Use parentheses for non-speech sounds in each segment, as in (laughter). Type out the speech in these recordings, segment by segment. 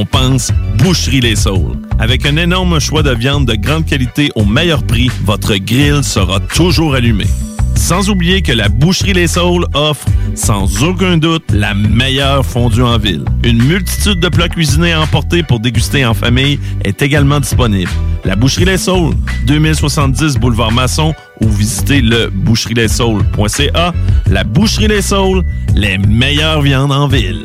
on pense Boucherie Les Saules. Avec un énorme choix de viande de grande qualité au meilleur prix, votre grill sera toujours allumé. Sans oublier que la Boucherie Les Saules offre, sans aucun doute, la meilleure fondue en ville. Une multitude de plats cuisinés à emporter pour déguster en famille est également disponible. La Boucherie Les Saules, 2070 Boulevard Masson ou visitez le boucherie-les-saules.ca. La Boucherie Les Saules, les meilleures viandes en ville.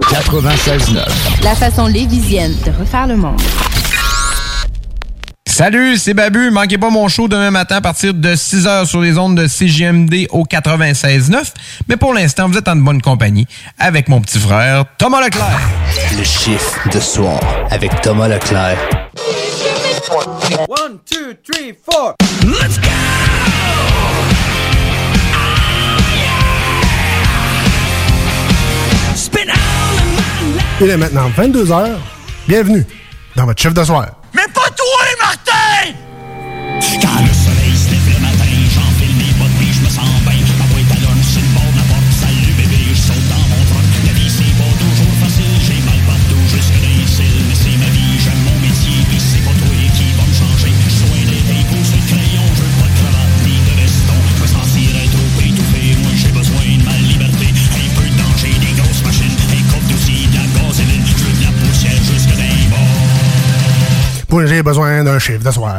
96.9. La façon lévisienne de refaire le monde. Salut, c'est Babu. Manquez pas mon show demain matin à partir de 6h sur les ondes de CGMD au 96.9. Mais pour l'instant, vous êtes en bonne compagnie avec mon petit frère Thomas Leclerc. Le chiffre de soir avec Thomas Leclerc. One, two, three, four. Let's go! Il est maintenant 22h. Bienvenue dans votre chef de. J'ai besoin d'un chiffre de soir.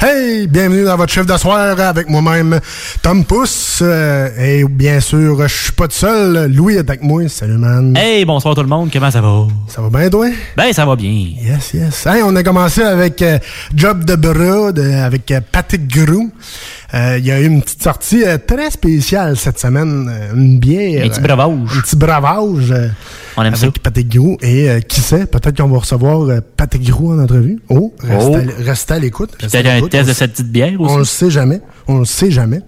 Hey, bienvenue dans votre chiffre de soir avec moi-même, Tom Pousse. Euh, et bien sûr, je suis pas tout seul. Louis est avec moi. Salut, man. Hey, bonsoir tout le monde, comment ça va? Ça va bien, toi? Ben, ça va bien. Yes, yes. Hey, on a commencé avec euh, Job de bras de- avec euh, Patrick Grou. Euh, Il y a eu une petite sortie euh, très spéciale cette semaine. euh, Une bière. Un petit bravage. Un petit bravage. euh, On aime avec Patrick Grou. Et euh, qui sait, peut-être qu'on va recevoir euh, Patrick Grou en entrevue. Oh, restez, Oh. à, restez à l'écoute. Peut-être un test On de cette petite bière aussi. On le sait jamais. On le sait jamais.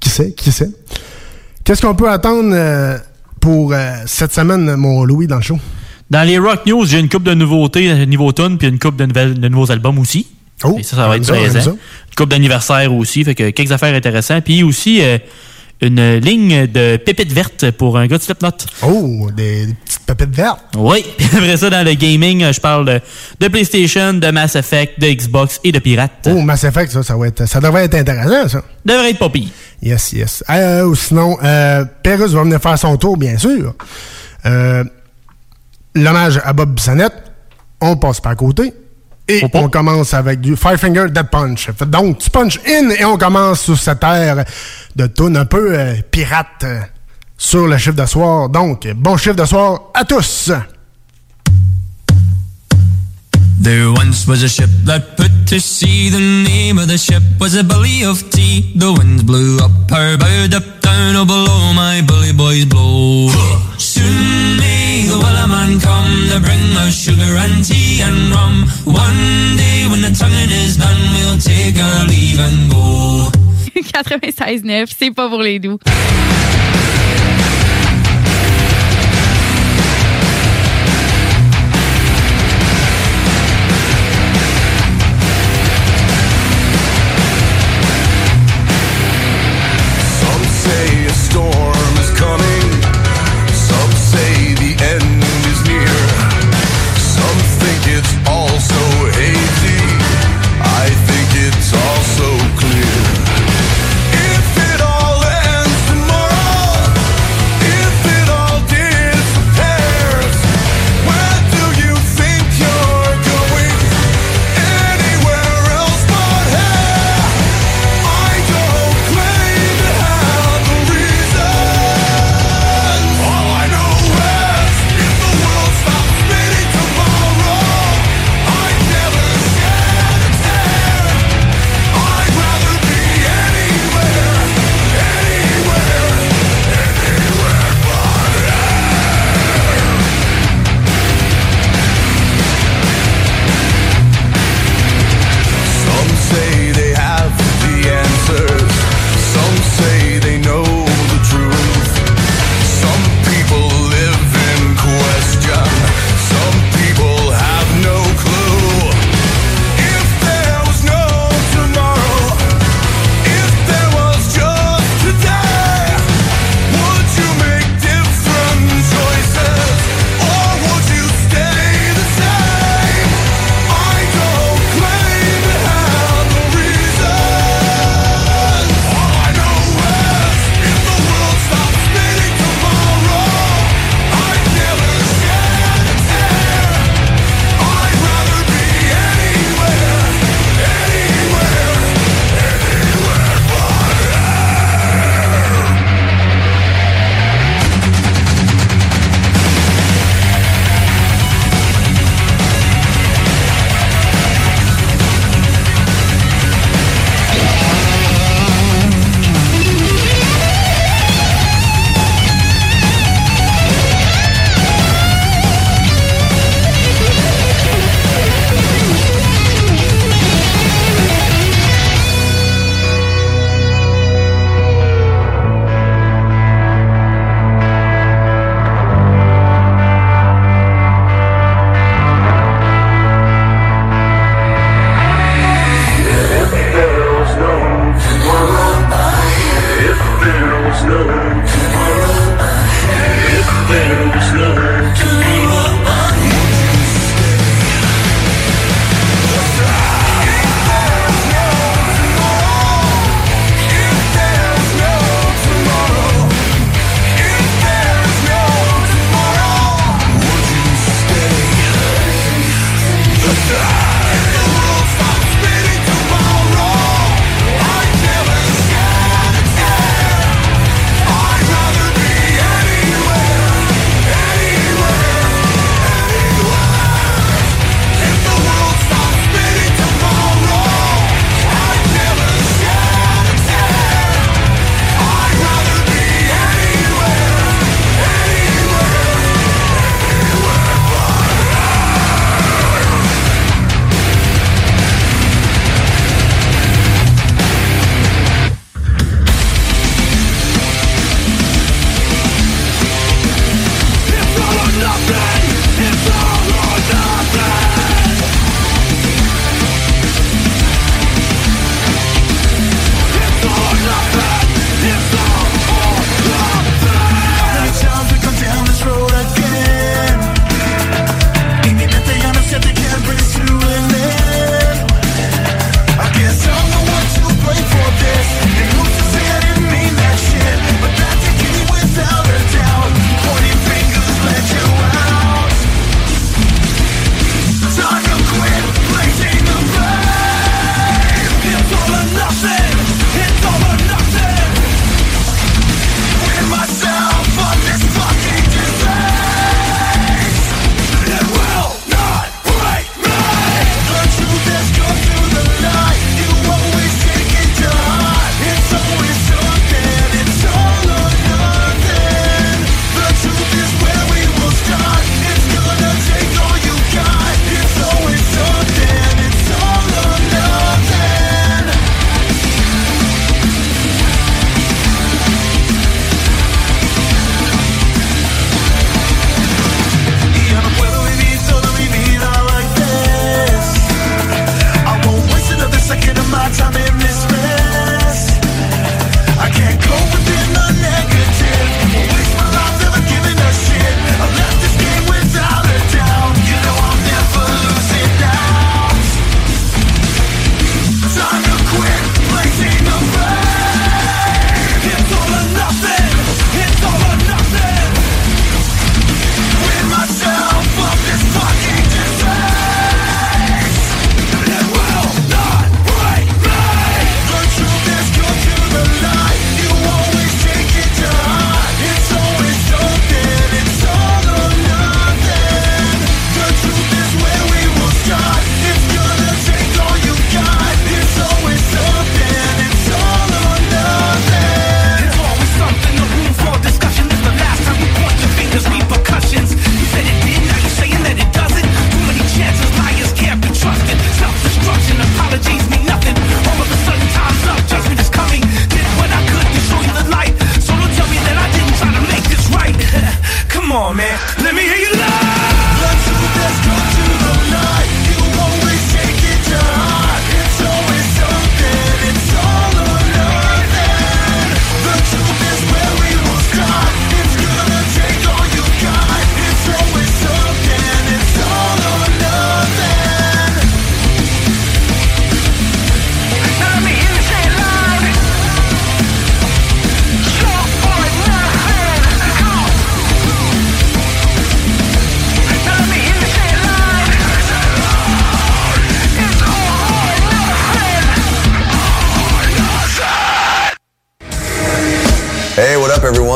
Qui sait, qui sait. Qu'est-ce qu'on peut attendre euh, pour euh, cette semaine, mon Louis, dans le show? Dans les Rock News, j'ai une coupe de nouveautés niveau tune puis une coupe de, nouvelles- de nouveaux albums aussi. Oh, Et ça, ça va être coupe d'anniversaire aussi, fait que quelques affaires intéressantes. Puis aussi euh, une ligne de pépites vertes pour un gars de Slipknot. Oh, des, des petites pépites vertes. Oui, (laughs) puis après ça, dans le gaming, je parle de, de PlayStation, de Mass Effect, de Xbox et de Pirate. Oh, Mass Effect, ça, ça, va être, ça devrait être intéressant, ça. Devrait être pas pire. Yes, yes. Euh, ou sinon, euh, Pérus va venir faire son tour, bien sûr. Euh, L'hommage à Bob Bissonnette, on passe pas à côté. Et on commence avec du Five Finger Dead Punch. Donc, tu punch in et on commence sur cette ère de tune un peu euh, pirate euh, sur le chiffre de soir. Donc, bon chiffre de soir à tous! There once was a ship that put to sea. The name of the ship was a Billy of Tea. The winds blew up her bow, up down, oh below my bully boys blow. (gasps) Soon may the Wellerman come to bring us sugar and tea and rum. One day when the tonguing is done, we'll take our leave and go. (laughs) 96.9, c'est pas pour les doux.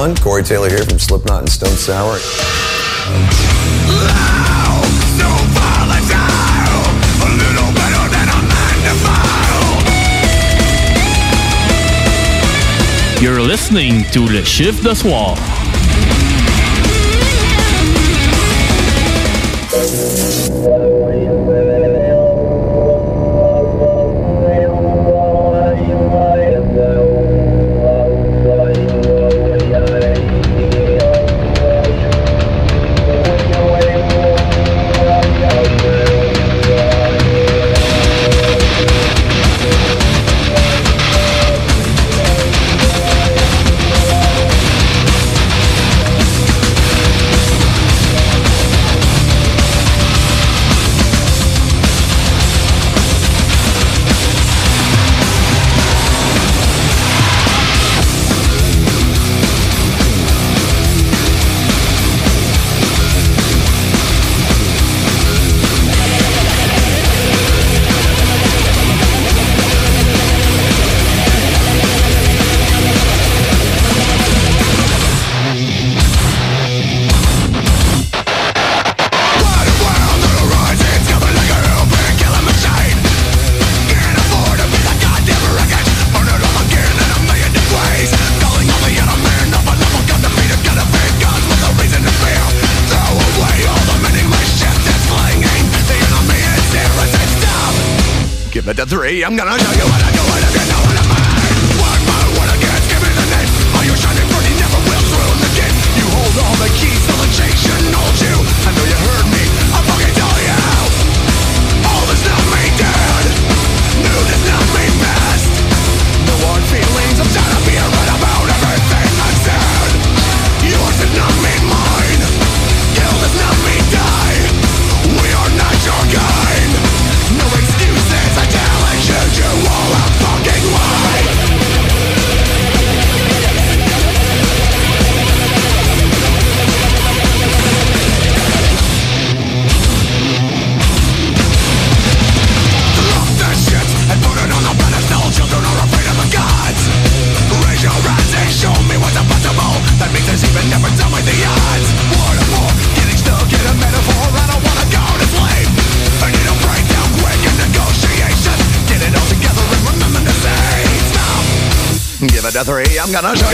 Corey Taylor here from Slipknot and Stone Sour. You're listening to Le Shift de Soir. Sangana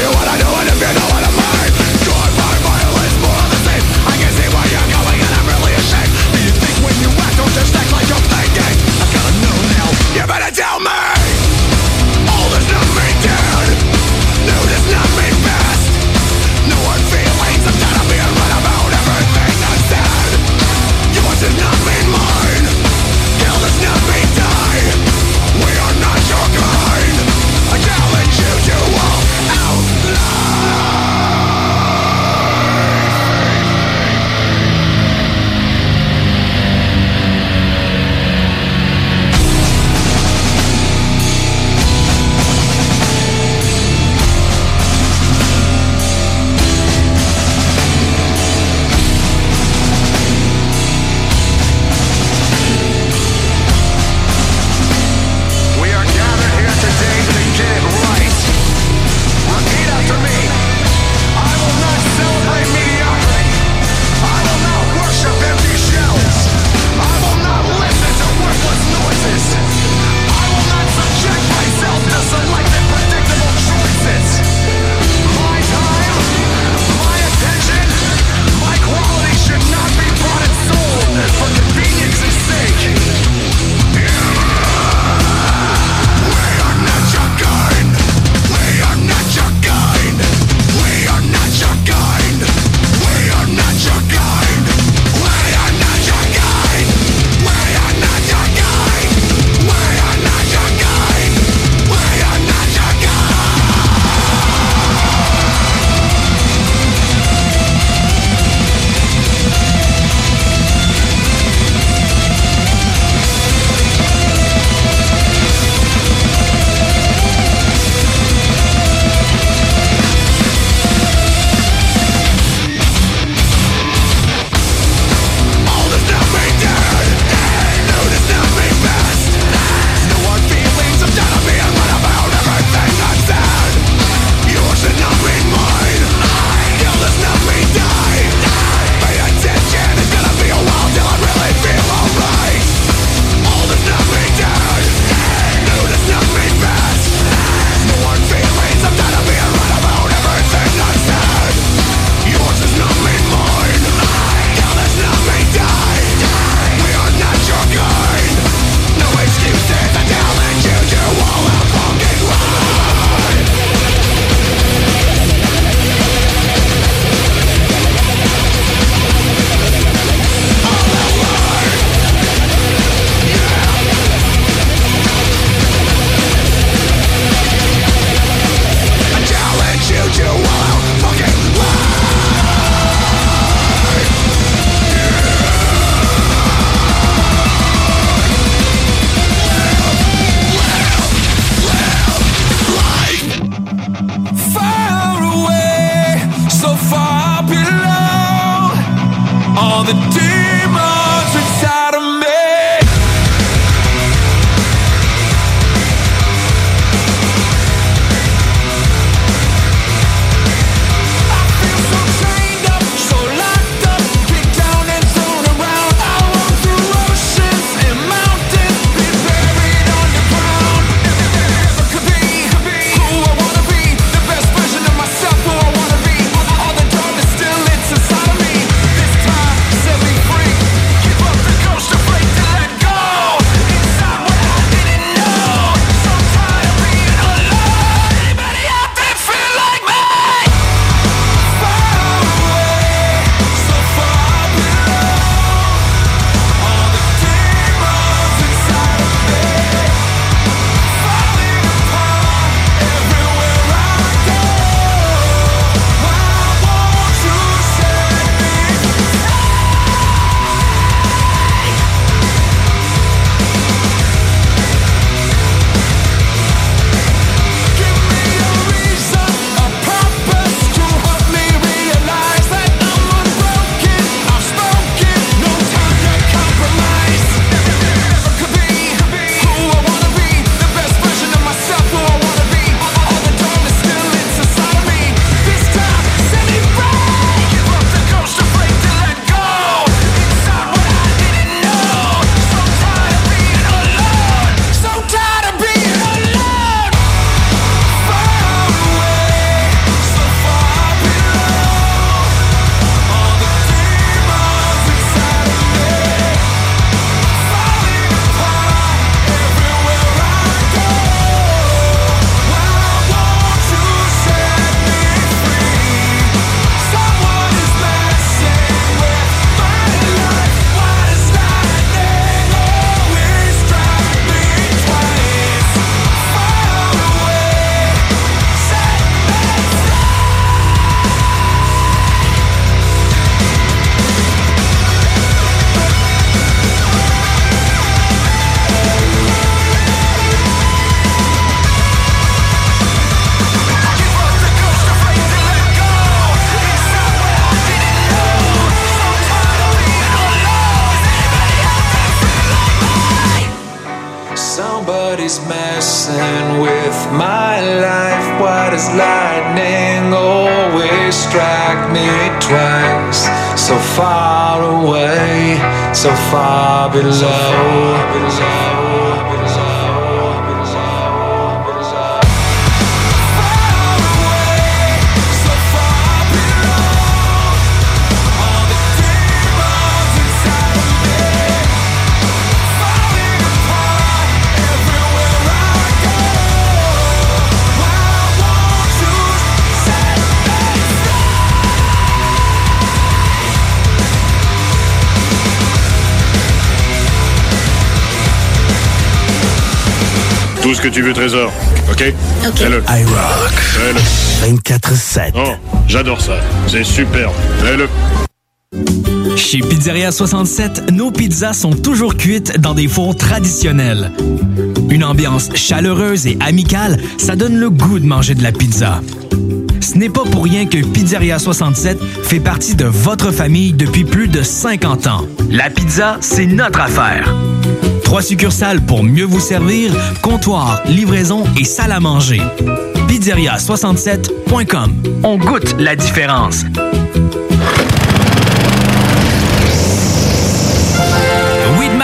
iRock. Fais-le. 24-7. Oh, j'adore ça. C'est super. Fais-le. Chez Pizzeria 67, nos pizzas sont toujours cuites dans des fours traditionnels. Une ambiance chaleureuse et amicale, ça donne le goût de manger de la pizza. Ce n'est pas pour rien que Pizzeria 67 fait partie de votre famille depuis plus de 50 ans. La pizza, c'est notre affaire. Trois succursales pour mieux vous servir, comptoir, livraison et salle à manger. Pizzeria67.com. On goûte la différence.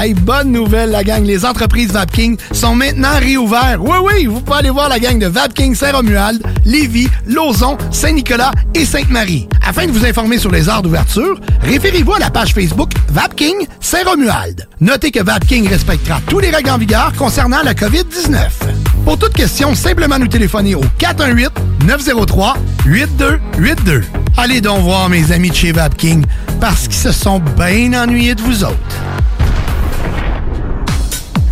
Hey, bonne nouvelle, la gang. Les entreprises Vapking sont maintenant réouvertes. Oui, oui, vous pouvez aller voir la gang de Vapking Saint-Romuald, Lévis, Lauson, Saint-Nicolas et Sainte-Marie. Afin de vous informer sur les heures d'ouverture, référez-vous à la page Facebook Vapking Saint-Romuald. Notez que Vapking respectera tous les règles en vigueur concernant la COVID-19. Pour toute question, simplement nous téléphoner au 418-903-8282. Allez donc voir mes amis de chez Vapking parce qu'ils se sont bien ennuyés de vous autres.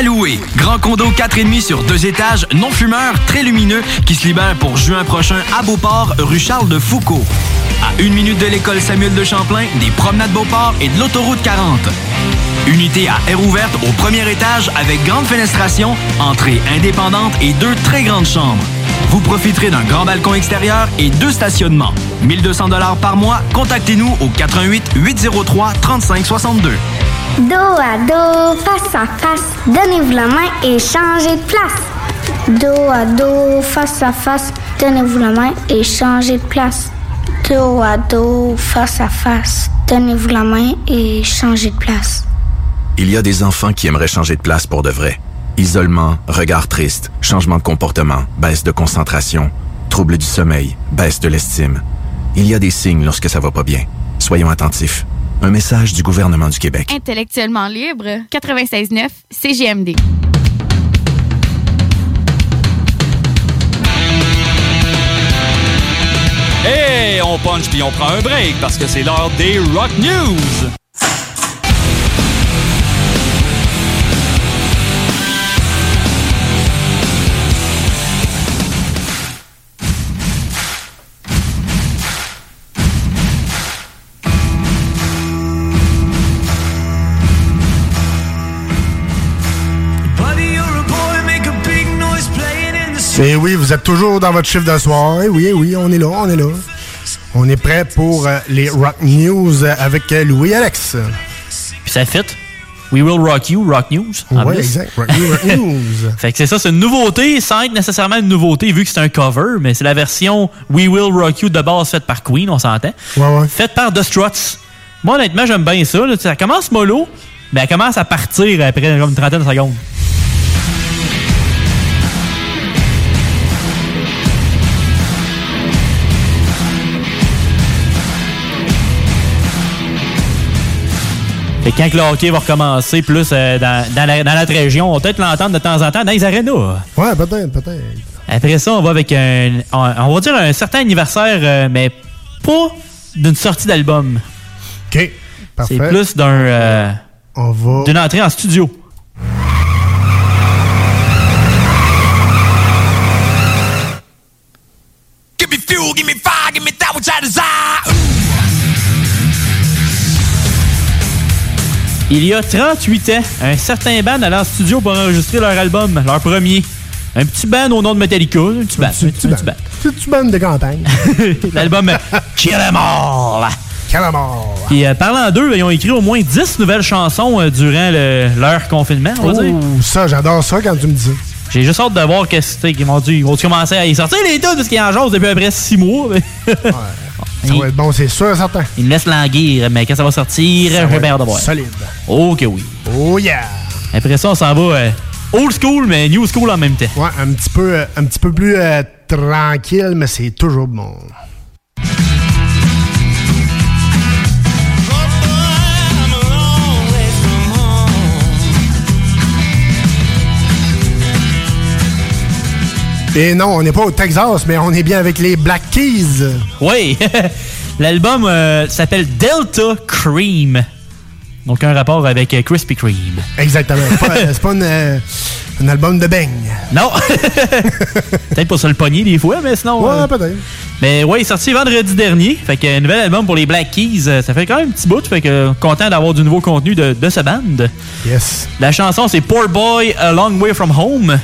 Alloué. Grand condo 4,5 sur deux étages, non fumeur, très lumineux, qui se libère pour juin prochain à Beauport, rue Charles de Foucault. À une minute de l'école Samuel de Champlain, des promenades Beauport et de l'autoroute 40. Unité à air ouverte au premier étage avec grande fenestration, entrée indépendante et deux très grandes chambres. Vous profiterez d'un grand balcon extérieur et deux stationnements. 1200 dollars par mois. Contactez-nous au 88 803 3562. Dos à dos, face à face, donnez-vous la main et changez de place. Dos à dos, face à face, donnez-vous la main et changez de place. Dos à dos, face à face, donnez-vous la main et changez de place. Il y a des enfants qui aimeraient changer de place pour de vrai. Isolement, regard triste, changement de comportement, baisse de concentration, trouble du sommeil, baisse de l'estime. Il y a des signes lorsque ça va pas bien. Soyons attentifs. Un message du gouvernement du Québec. Intellectuellement libre, 96.9 CGMD. Et on punch puis on prend un break parce que c'est l'heure des Rock News. Oui, vous êtes toujours dans votre chiffre de soir. Et oui, eh oui, on est là, on est là. On est prêt pour euh, les Rock News avec euh, Louis Alex. Puis ça fit. We Will Rock You, Rock News. Ouais, plus. exact. Rock You, Rock (laughs) News. Fait que c'est ça, c'est une nouveauté, sans être nécessairement une nouveauté vu que c'est un cover, mais c'est la version We Will Rock You de base faite par Queen, on s'entend. Faite par The Struts. Moi, honnêtement, j'aime bien ça. là. Ça commence mollo, mais elle commence à partir après comme une trentaine de secondes. Que quand le hockey va recommencer plus euh, dans, dans la- dans notre région, on va peut-être l'entendre de temps en temps dans les arénas. Ouais, peut-être, peut-être. Après ça, on va avec un, on on va dire un certain anniversaire, euh, mais pas d'une sortie d'album. OK, parfait. C'est plus d'un, euh, On va... d'une entrée en studio. Give me fuel, give me fire, give me that which I desire. Il y a 38 ans, un certain band allait en studio pour enregistrer leur album, leur premier. Un petit band au nom de Metallica, un petit band. Un petit, un petit band. De campagne. (laughs) L'album euh, Kill 'Em All. Kill 'Em All. Puis euh, parlant d'eux, ils ont écrit au moins 10 nouvelles chansons euh, durant le- leur confinement, on va dire. Oh, ça, j'adore ça quand tu me dis. J'ai juste hâte de voir qu'est-ce qu'ils m'ont dit. Ils vont commencer à y sortir les tunes parce qu'ils en jasent depuis à peu près 6 mois. (laughs) Ça va être bon, c'est sûr, certain. Ils me laissent languir, mais quand ça va sortir, j'ai bien hâte de voir. solide. Ok, oui. Oh yeah! Après ça, on s'en va euh, old school, mais new school en même temps. Ouais, un petit peu, euh, un petit peu plus euh, tranquille, mais c'est toujours bon. Et non, on n'est pas au Texas, mais on est bien avec les Black Keys. Oui, (laughs) l'album euh, s'appelle Delta Cream. Donc un rapport avec euh, Krispy Kreme. Exactement. C'est pas, (laughs) pas une, euh, un album de beigne. Non! (laughs) Peut-être pour se le pogner des fois, mais sinon. Ouais, peut-être. Mais ouais, il est sorti vendredi dernier. Fait que un nouvel album pour les Black Keys. Ça fait quand même un petit bout. Fait que content d'avoir du nouveau contenu de, de ce band. Yes. La chanson, c'est Poor Boy A Long Way From Home.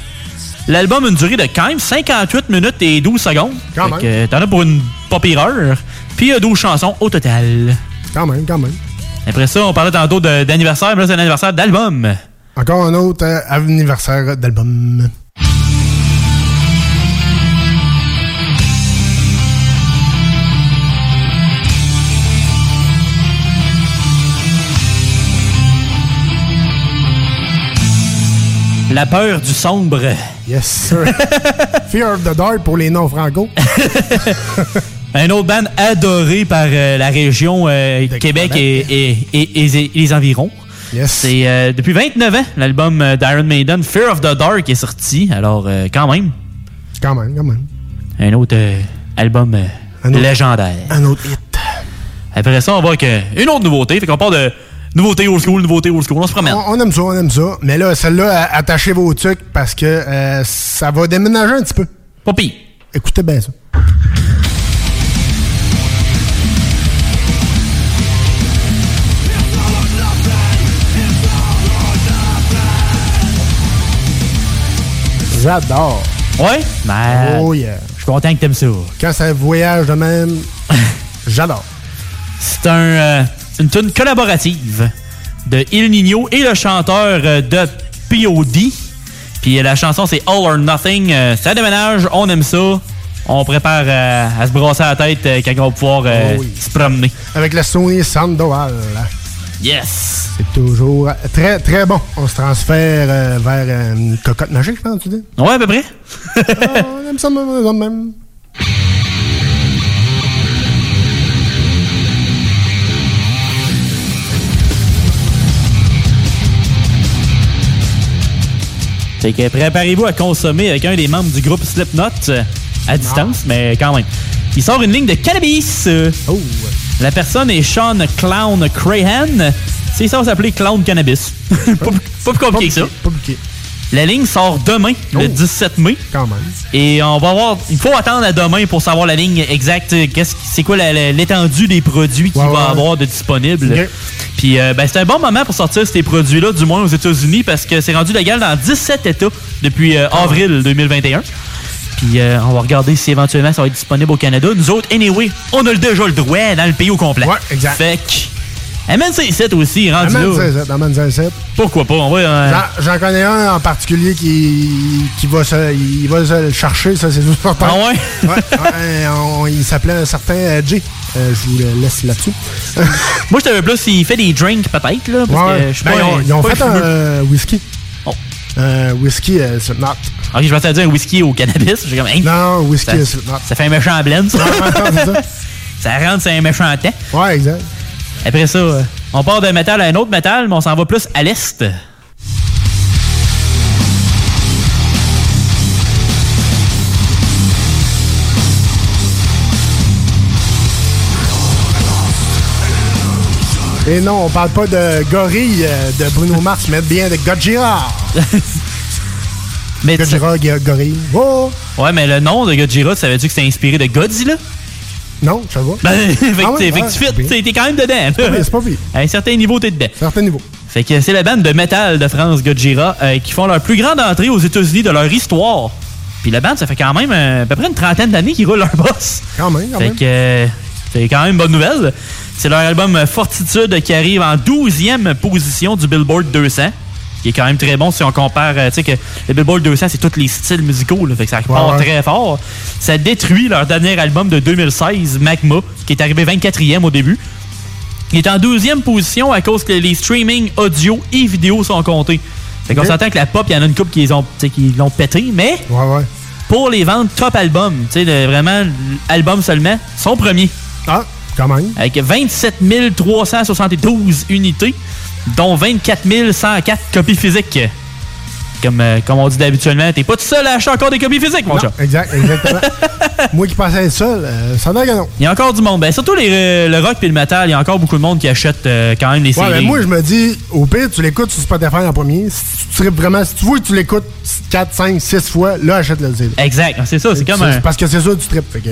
L'album a une durée de quand même 58 minutes et 12 secondes. Quand Fait même. que, euh, T'en as pour une pas pire heure. Puis il y a 12 chansons au total. Quand même, quand même. Après ça, on parlait tantôt d'anniversaire, mais là, c'est un anniversaire d'album. Encore un autre euh, anniversaire d'album. La peur du sombre. Yes, sir. (laughs) Fear of the Dark pour les non-franco. (laughs) Un autre band adoré par euh, la région euh, Québec et, et- et- les environs. Yes. C'est euh, depuis 29 ans, l'album d'Iron Maiden, Fear of the Dark, est sorti. Alors, quand même, Quand même, quand même. un autre album Un autre- légendaire. Un autre hit. Après ça, on va voir une autre nouveauté. Fait qu'on part de nouveauté old school, nouveauté old school. On se promène. On, on aime ça, on aime ça. Mais là, celle-là, attachez vos trucs parce que euh, ça va déménager un petit peu. Pas pire. Écoutez bien ça. J'adore. Ouais? Ben, Oh yeah. Je suis content que t'aimes ça. Quand ça voyage de même, (laughs) j'adore. C'est un, euh, une tune collaborative de Il Nino et le chanteur euh, de P.O.D. Puis euh, la chanson, c'est All or Nothing. Euh, ça déménage, on aime ça. On prépare euh, à se brasser la tête euh, quand on va pouvoir euh, Oh oui. se promener. Avec la Sony Sandoval. Yes! C'est toujours très, très bon. On se transfère vers une cocotte magique, je pense, tu dis? Ouais, à peu près. Ah, on aime ça même. Fait que préparez-vous à consommer avec un des membres du groupe Slipknot euh, à distance, mais quand même. Il sort une ligne de cannabis. Oh. La personne est Sean Clown Crahan. C'est ça, va s'appeler Clown Cannabis. (laughs) pas, plus- pas plus compliqué que ça. Pas compliqué. La ligne sort demain, le 17 mai. Quand même. Et on va voir. Il faut attendre à demain pour savoir la ligne exacte. euh, Qu'est-ce, c'est quoi l'étendue des produits qu'il Ouais, va ouais. avoir de disponibles. Puis euh, ben, c'est un bon moment pour sortir ces produits-là, du moins aux États-Unis, parce que c'est rendu légal dans 17 États depuis euh, avril 2021. Puis euh, on va regarder si éventuellement ça va être disponible au Canada. Nous autres, anyway, on a déjà le droit dans le pays au complet. Ouais, exact. Fait que. Amène ces sites aussi, rendu Amène là. 17, amène 17. Pourquoi pas? On va. euh, J'en- connais un en particulier qui, qui va, se, il va se le chercher, ça c'est sûr certain. Ah ouais? Ouais, on- il s'appelait un certain euh, Jay. Euh, je vous le laisse là-dessus. (laughs) Moi, je savais plus s'il fait des drinks, peut-être, là. Parce Ouais, que je suis ben, pas ils ils ont pas fait un euh, whisky. Oh. Un whisky euh, Slipknot. Ok, je pensais à dire un whisky au cannabis. J'ai comme, hein, Non, whisky ça, Slipknot. ça fait un méchant blend, ça. Ça. (laughs) ça rentre, c'est un méchant temps. Ouais, exact. Après ça, euh, On part d'un métal à un autre métal, mais on s'en va plus à l'est. Et non, on parle pas de gorille euh, de Bruno Mars, mais bien de Godzilla. (laughs) mais Godzilla, Go- gorille. Oh! Ouais, mais le nom de Godzilla, ça veut dire que c'est inspiré de Godzilla? Non, ça va. Ben, (laughs) fait que, Ah ouais, que ouais, tu fit, t'es quand même dedans. pire, c'est pas pire. À un certain niveau, t'es dedans. Certain niveau. Fait que c'est la bande de métal de France Godzilla euh, qui font leur plus grande entrée aux États-Unis de leur histoire. Puis la bande, ça fait quand même euh, à peu près une trentaine d'années qu'ils roulent leur boss. Quand même, quand Fait même. que euh, c'est quand même une bonne nouvelle. C'est leur album Fortitude qui arrive en 12e position du Billboard 200. Qui est quand même très bon si on compare, euh, tu sais que le Billboard 200, c'est tous les styles musicaux, là, fait que ça part ouais. très fort. Ça détruit leur dernier album de 2016, Magma, qui est arrivé 24e au début. Il est en 12e position à cause que les streaming audio et vidéo sont comptés. Fait qu'on Ok. s'entend que la pop, il y en a une couple qui les ont, tu sais, qui l'ont pété, mais pour les ventes top album, tu sais, vraiment album seulement, son premier. Ah, quand même. Avec 27 372 unités, dont 24 104 copies physiques. Comme, euh, comme on dit d'habituellement, t'es pas tout seul à acheter encore des copies physiques, mon Non, chat. exact, exactement. (laughs) Moi qui pensais être seul, euh, ça que non. Il y a encore du monde. Ben, surtout les, euh, le rock et le metal, il y a encore beaucoup de monde qui achète euh, quand même les Ouais, séries. mais moi, je me dis, au pire, tu l'écoutes sur Spotify en premier. Si tu tripes vraiment, si tu vois que tu l'écoutes 4, 5, 6 fois, là, achète le CD. Exact, c'est ça, c'est comme un... Parce que c'est ça, tu tripes. Fait que...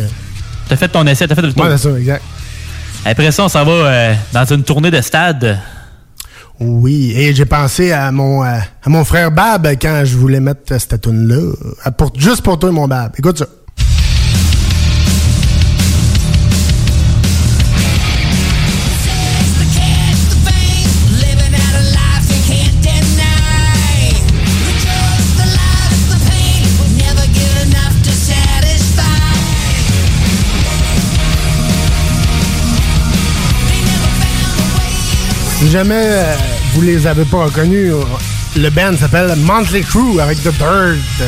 T'as fait ton essai, t'as fait le tour. Ouais, c'est ça, exact. Après ça, on s'en va dans une tournée de stade. Oui, et j'ai pensé à mon, euh, à mon frère Bab quand je voulais mettre euh, cette tune là Pour, juste pour toi, mon Bab. Écoute ça. Si jamais euh, vous les avez pas reconnus, euh, le band s'appelle Monthly Crew avec The Bird. euh,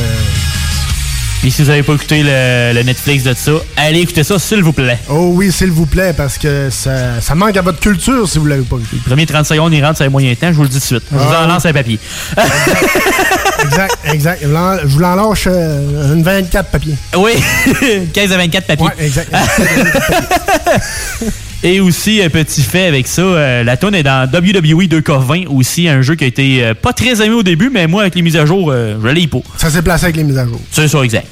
Et si vous avez pas écouté le, le Netflix de ça, allez écouter ça, s'il vous plaît. Oh oui, s'il vous plaît, parce que ça, ça manque à votre culture si vous l'avez pas vu. Les premiers 30 secondes, ils rentrent sur les moyens temps, je vous le dis tout de suite. Je vous Ah en lance un papier. exact, exact. Je vous l'en- lâche euh, une 24 papiers. Oui, (laughs) 15 à 24 papiers. Ouais, exact. (laughs) Et aussi, un petit fait avec ça, euh, la tune est dans WWE 2K20 aussi, un jeu qui a été euh, pas très aimé au début, mais moi, avec les mises à jour, euh, je l'ai pas. Ça s'est placé avec les mises à jour. C'est ça, exact.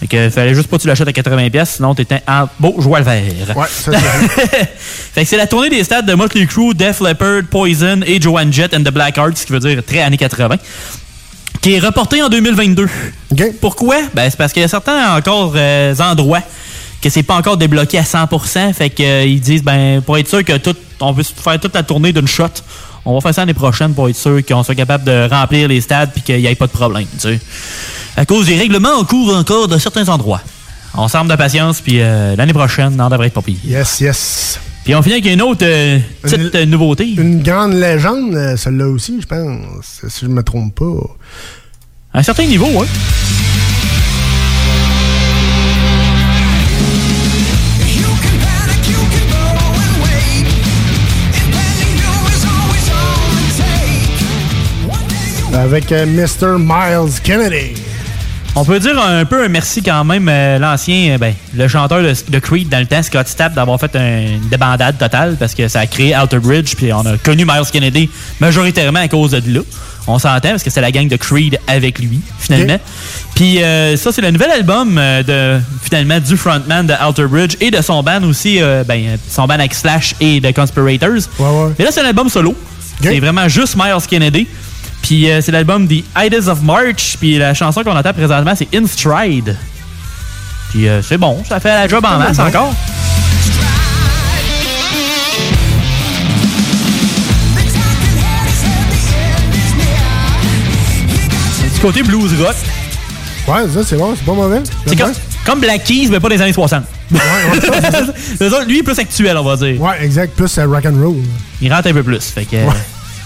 Fait que fallait juste pas que tu l'achètes à 80$, pièces, sinon t'étais en beau joie le vert. Ouais, ça c'est (laughs) Fait que c'est la tournée des stades de Motley Crue, Def Leppard, Poison et Joan Jett and the Black Hearts, ce qui veut dire très années 80, qui est reportée en 2022. Pourquoi? Ben, c'est parce qu'il y a certains encore euh, endroits que c'est pas encore débloqué à 100%. Fait qu'ils disent, ben, pour être sûr que tout, on veut faire toute la tournée d'une shot, on va faire ça l'année prochaine pour être sûr qu'on soit capable de remplir les stades puis qu'il n'y ait pas de problème, tu sais. À cause des règlements en cours encore de certains endroits. On s'arme de patience, puis euh, l'année prochaine, on devrait être pas pire. Yes, yes. Puis on finit avec une autre euh, petite euh, nouveauté. Une grande légende, euh, celle-là aussi, je pense, si je me trompe pas. À un certain niveau, hein. Avec euh, Mr. Miles Kennedy. On peut dire un peu un merci quand même euh, l'ancien, euh, ben, le chanteur de, de Creed dans le temps, Scott Stapp, d'avoir fait un- une débandade totale parce que ça a créé Outer Bridge, puis on a connu Miles Kennedy majoritairement à cause de là. On s'entend parce que c'est la gang de Creed avec lui, finalement. Puis euh, ça, c'est le nouvel album de finalement du frontman de Outer Bridge et de son band aussi, ben, son band avec Slash et The Conspirators. Mais là, c'est un album solo. C'est vraiment juste Miles Kennedy. Puis euh, c'est l'album The Ides of March. Puis la chanson qu'on entend présentement, c'est In Stride. Puis euh, c'est bon, ça fait la job en masse encore. Du côté blues rock. Ouais, ça, c'est bon, c'est pas mauvais. C'est comme, comme Black Keys, mais pas des années 60. (laughs) C'est ça, lui, est plus actuel, on va dire. Ouais, exact, plus euh, rock and roll. Il rentre un peu plus. Fait que,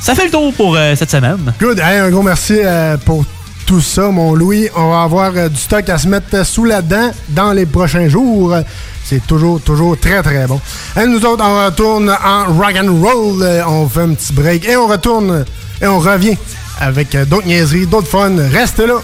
Ça fait le tour pour euh, cette semaine. Good. Un gros merci euh, pour tout ça, mon Louis. On va avoir euh, du stock à se mettre sous la dent dans les prochains jours. C'est toujours, toujours très, très bon. Et nous autres, on retourne en rock and roll. On fait un petit break et on retourne et on revient avec d'autres niaiseries, d'autres fun. Reste là.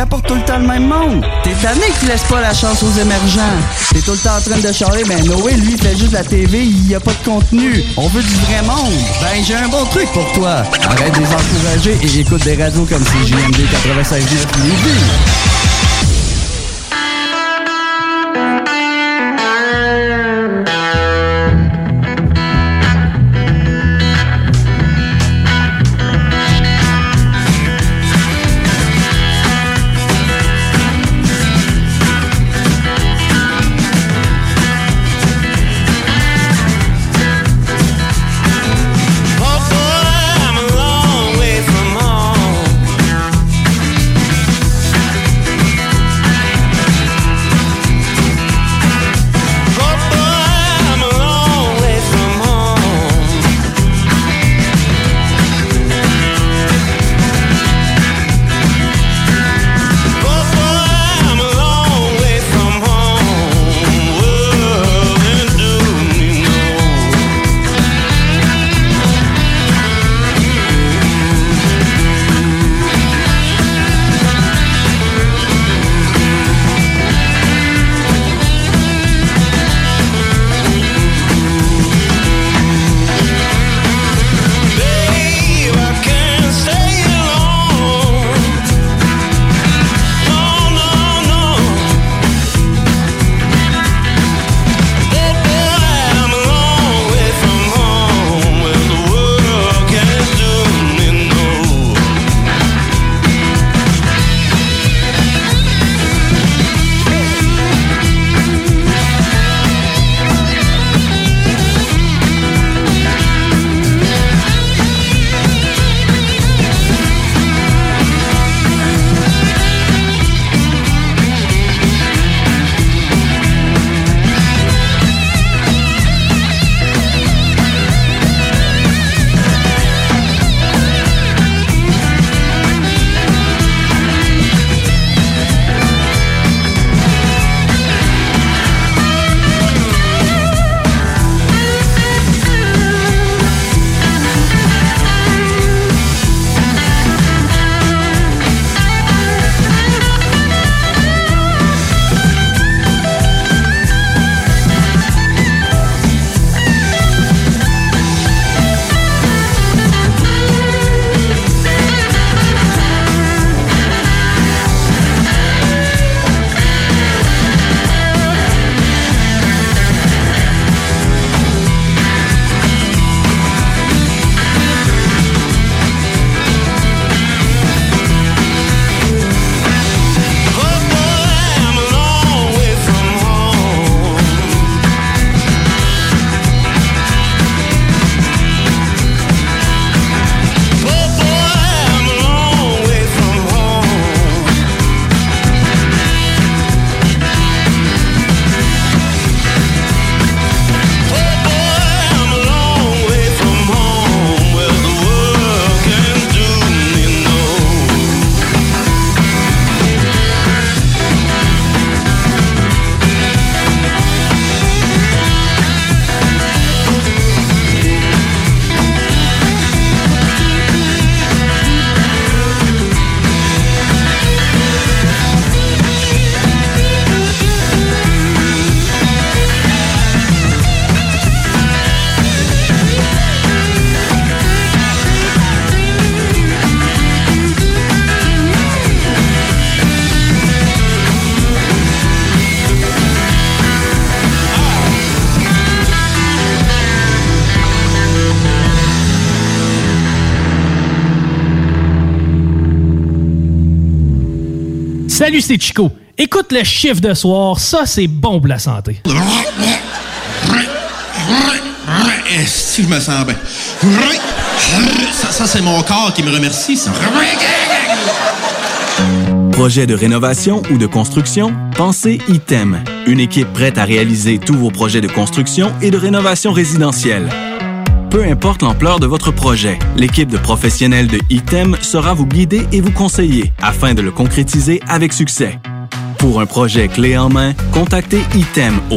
Qui apportent tout le temps le même monde? T'es tanné qui laisse pas la chance aux émergents? T'es tout le temps en train de charler, mais Noé, lui, fait juste la TV, il y a pas de contenu. On veut du vrai monde. Ben, j'ai un bon truc pour toi. Arrête de les encourager et écoute des radios comme CJMD 96.9 Lévis. C'est Chico. Écoute le chiffre de soir, ça c'est bon pour la santé. Si je me sens bien? Ça, ça, c'est mon corps qui me remercie, ça. Projet de rénovation ou de construction? Pensez ITEM. Une équipe prête à réaliser tous vos projets de construction et de rénovation résidentielle. Peu importe l'ampleur de votre projet, l'équipe de professionnels de ITEM sera vous guider et vous conseiller afin de le concrétiser avec succès. Pour un projet clé en main, contactez ITEM au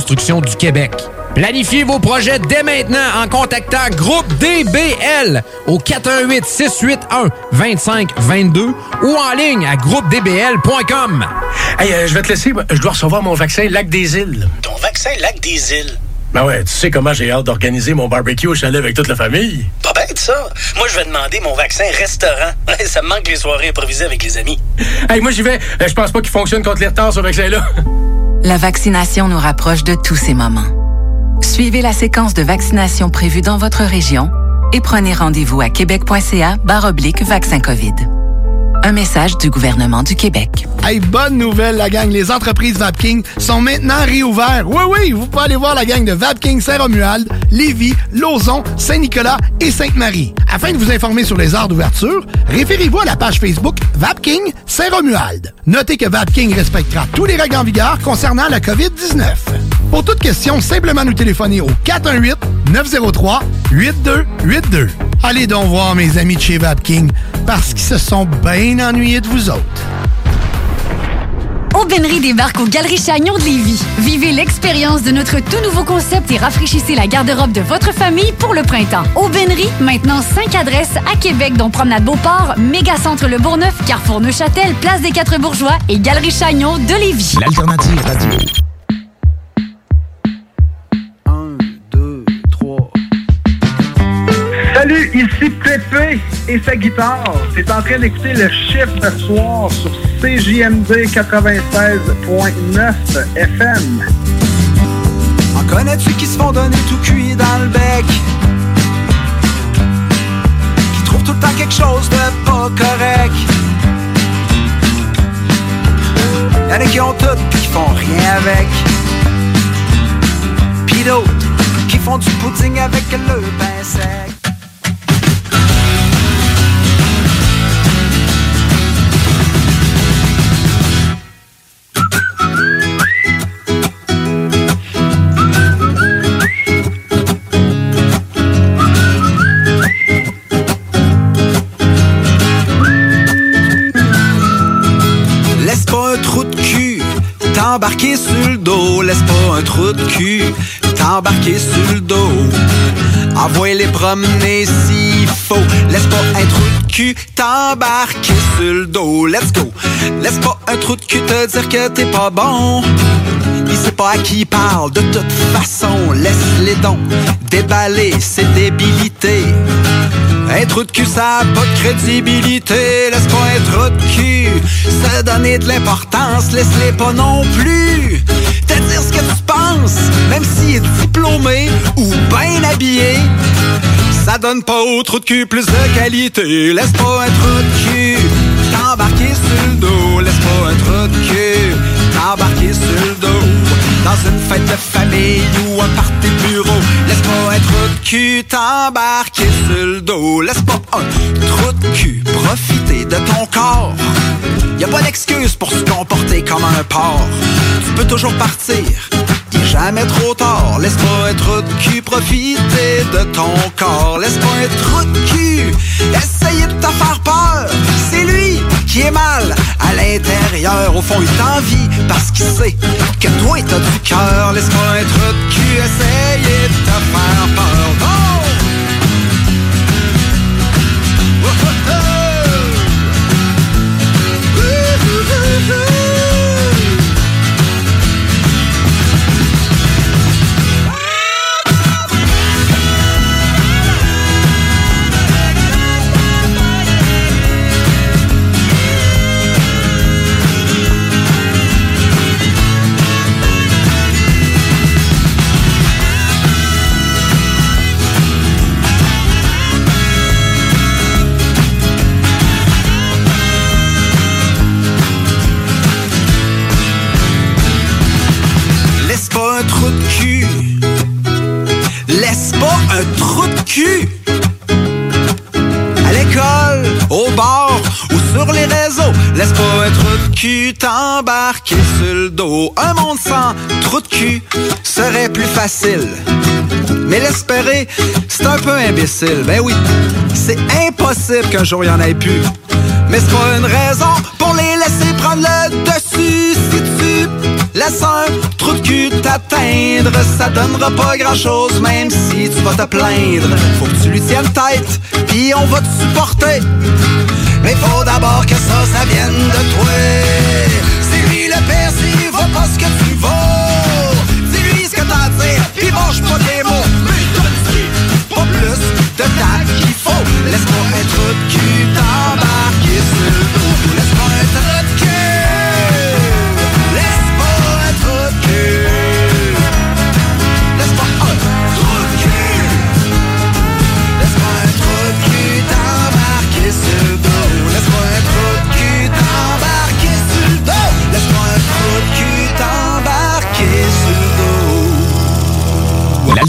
du Québec. Planifiez vos projets dès maintenant en contactant Groupe DBL au 418 681 2522 ou en ligne à groupedbl.com. Hey, euh, je vais te laisser. Je dois recevoir mon vaccin Lac des Îles. Ton vaccin Lac des Îles? Ben ouais, tu sais comment j'ai hâte d'organiser mon barbecue au chalet avec toute la famille. Pas bête, ça. Moi, je vais demander mon vaccin restaurant. (laughs) ça me manque les soirées improvisées avec les amis. Hey, moi j'y vais. Euh, Je pense pas qu'il fonctionne contre les retards, ce vaccin-là. (laughs) La vaccination nous rapproche de tous ces moments. Suivez la séquence de vaccination prévue dans votre région et prenez rendez-vous à québec.ca vaccin COVID. Un message du gouvernement du Québec. Hey, bonne nouvelle, la gang. Les entreprises Vapking sont maintenant réouvertes. Oui, oui, vous pouvez aller voir la gang de Vapking Saint-Romuald, Lévis, Lauson, Saint-Nicolas et Sainte-Marie. Afin de vous informer sur les heures d'ouverture, référez-vous à la page Facebook Vapking Saint-Romuald. Notez que Vapking respectera tous les règles en vigueur concernant la COVID-19. Pour toute question, simplement nous téléphoner au 418-903-8282. Allez donc voir mes amis de chez Vapking parce qu'ils se sont bien ennuyés de vous autres. Aubainerie débarque aux Galeries Chagnon de Lévis. Vivez l'expérience de notre tout nouveau concept et rafraîchissez la garde-robe de votre famille pour le printemps. Aubainerie, maintenant 5 adresses à Québec, dont Promenade Beauport, Mégacentre Le Bourgneuf, Carrefour Neuchâtel, Place des Quatre Bourgeois et Galerie Chagnon de Lévis. L'alternative radio. Ici Pépé et sa guitare. T'es en train d'écouter le chiffre soir sur CJMD 96.9 FM. En connais-tu qui se font donner tout cuit dans le bec? Qui trouvent tout le temps quelque chose de pas correct? Y'en a qui ont tout qui font rien avec. Pis d'autres qui font du pudding avec le pain sec. Un trou de cul t'embarquer sur le dos. Envoie les promener s'il faut. Laisse pas un trou de cul t'embarquer sur le dos. Let's go. Laisse pas un trou de cul te dire que t'es pas bon. Il sait pas à qui il parle de toute façon. Laisse les dons déballer ses débilités. Un trou de cul, ça a pas de crédibilité. Laisse pas un trou de cul se donner de l'importance. Laisse-les pas non plus te dire ce que tu penses. Même s'il est diplômé ou bien habillé. Ça donne pas au trou de cul plus de qualité. Laisse pas un trou de cul t'embarquer sur le dos. Laisse pas un trou de cul t'embarquer sur le dos. Dans une fête de famille ou un party bureau. Laisse pas un trou de cul t'embarquer sur le dos. Laisse pas un trou de cul profiter de ton corps. Y a pas d'excuse pour se comporter comme un porc. Tu peux toujours partir. Jamais trop tard. Laisse pas de cul profiter de ton corps. Laisse pas de cul essayer de te faire peur. C'est lui qui est mal à l'intérieur. Au fond, il t'envie parce qu'il sait que toi, t'as du cœur. Laisse pas de cul essayer de te faire peur. Sur le dos. Un monde sans trou de cul serait plus facile. Mais l'espérer, c'est un peu imbécile. Ben oui, c'est impossible qu'un jour il y en ait plus. Mais c'est pas une raison pour les laisser prendre le dessus. Si tu laisses un trou de cul t'atteindre, ça donnera pas grand chose, même si tu vas te plaindre. Faut que tu lui tiennes tête, puis on va te supporter. Mais faut d'abord que ça, ça vienne de toi. Le père, s'il va pas ce que tu vaux. Dis-lui ce que t'as à dire, puis mange pas tes mots. Mais pas plus de temps qu'il faut. Laisse-moi un trou de cul t'embarquer sur le dos. Laisse-moi un trou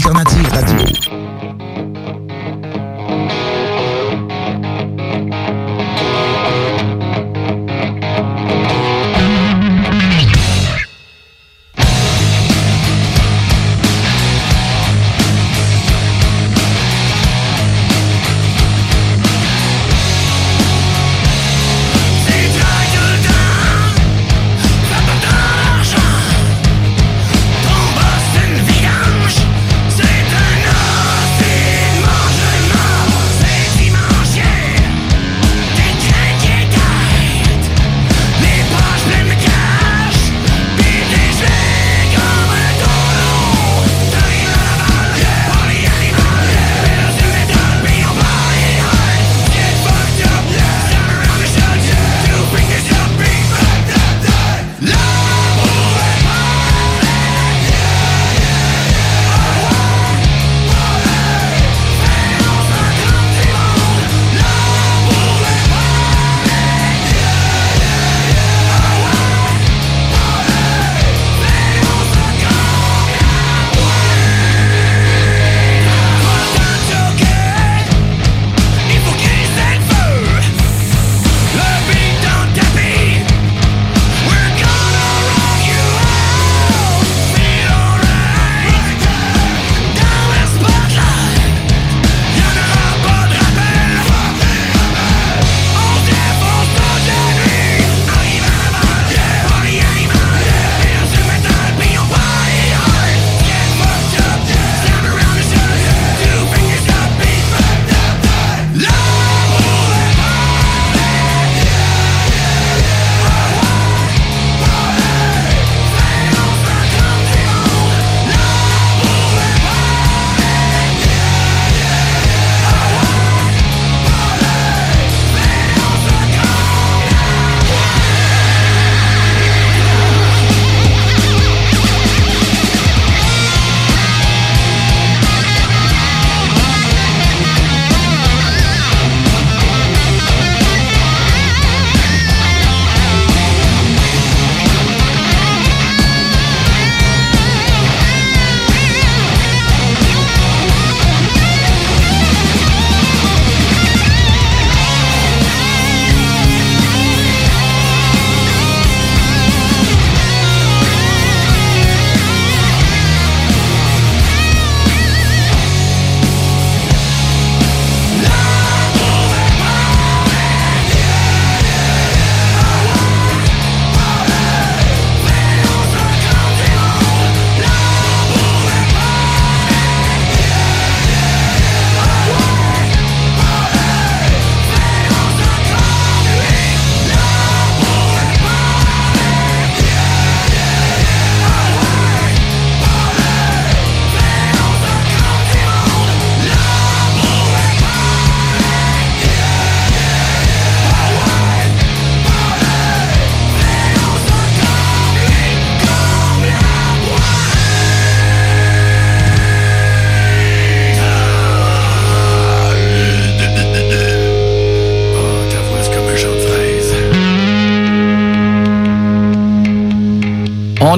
dos.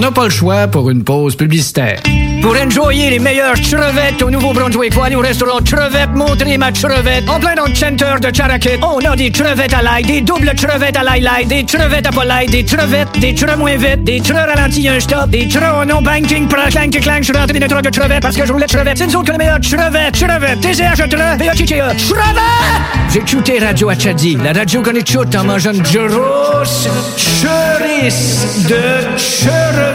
N'a pas le choix pour une pause publicitaire. Pour enjoyer les meilleures crevettes au Nouveau-Brunswick, faut aller au restaurant Crevette, montrer ma crevette. En plein dans le center de Charakit, on a des crevettes à l'ail, des doubles crevettes à l'ail des crevettes à pas l'ail, des crevettes, des creux moins vite, des creux ralentis un stop, des au non banking, pour clank, clank, je suis rentré dans de crevettes parce que je voulais crevettes. C'est nous autres que les meilleures crevettes, crevettes, TCH, tre, V-A-C-K-E, crevettes! J'ai Radio la radio qu'on écoute en mangeant une grosse de crevettes.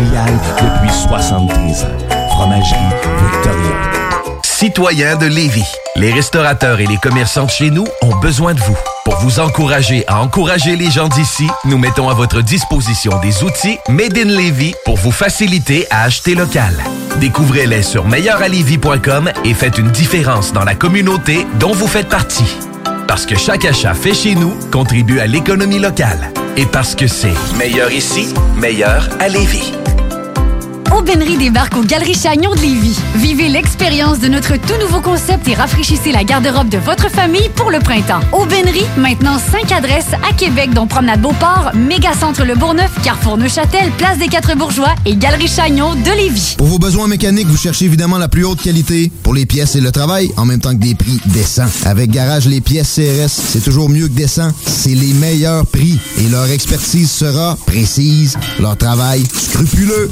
depuis 73 ans. Fromagerie Victoria. Citoyens de Lévis, les restaurateurs et les commerçants de chez nous ont besoin de vous. Pour vous encourager à encourager les gens d'ici, nous mettons à votre disposition des outils Made in Lévis pour vous faciliter à acheter local. Découvrez-les sur meilleuralevis.com et faites une différence dans la communauté dont vous faites partie. Parce que chaque achat fait chez nous contribue à l'économie locale. Et parce que c'est meilleur ici, meilleur à Lévis. Aubainerie débarque aux Galeries Chagnon de Lévis. Vivez l'expérience de notre tout nouveau concept et rafraîchissez la garde-robe de votre famille pour le printemps. Aubainerie, maintenant 5 adresses à Québec, dont Promenade Beauport, Mégacentre Le Bourgneuf, Carrefour Neuchâtel, Place des Quatre Bourgeois et Galerie Chagnon de Lévis. Pour vos besoins mécaniques, vous cherchez évidemment la plus haute qualité pour les pièces et le travail, en même temps que des prix décents. Avec Garage Les Pièces CRS, c'est toujours mieux que décent. C'est les meilleurs prix et leur expertise sera précise, leur travail scrupuleux.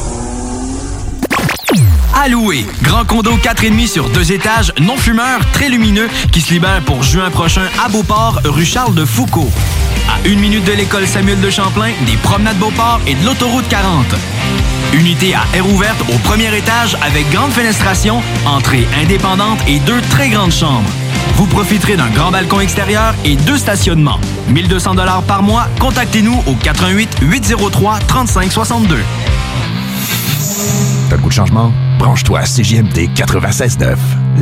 Alloué, grand condo 4,5 sur deux étages, non fumeur, très lumineux, qui se libère pour juin prochain à Beauport, rue Charles de Foucault. À une minute de l'école Samuel de Champlain, des promenades Beauport et de l'autoroute 40. Unité à air ouverte au premier étage avec grande fenestration, entrée indépendante et deux très grandes chambres. Vous profiterez d'un grand balcon extérieur et deux stationnements. 1200 dollars par mois. Contactez-nous au 88 803 3562. T'as le goût de changement? Branche-toi à CJMD 96.9,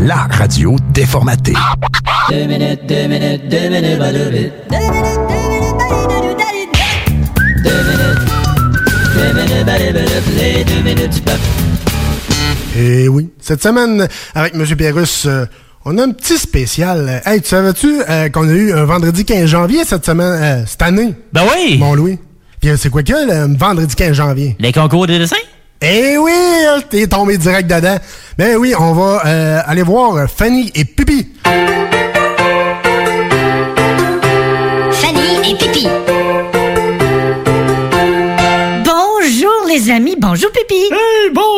la radio déformatée. Deux minutes, deux minutes, deux minutes, pas deux minutes. Deux minutes, deux minutes, Deux minutes, deux minutes, pas deux minutes, les deux minutes du peuple. Et oui, cette semaine, avec M. Pierrus, euh, on a un petit spécial. Hey, tu savais-tu euh, qu'on a eu un vendredi 15 janvier cette semaine, euh, cette année? Ben oui! Mon Louis. Puis euh, c'est quoi que le vendredi 15 janvier? Les concours de dessin? Eh oui, t'es tombé direct dedans. Ben oui, on va euh, aller voir Fanny et Pipi. Fanny et Pipi. Bonjour les amis, bonjour Pipi. Hey, monde.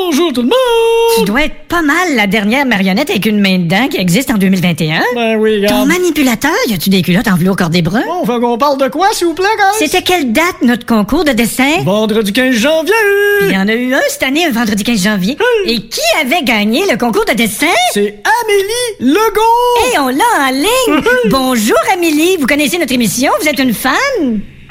Tu dois être pas mal la dernière marionnette avec une main dedans qui existe en 2021. Ben oui, Ton regarde. manipulateur, y a-tu des culottes en velours cordé brun? Bon, fait qu'on parle de quoi, s'il vous plaît, guys? C'était quelle date notre concours de dessin? Vendredi 15 janvier. Il y en a eu un cette année, un vendredi 15 janvier. Et qui avait gagné le concours de dessin? C'est Amélie Legault. Et on l'a en ligne. Bonjour Amélie, vous connaissez notre émission? Vous êtes une fan?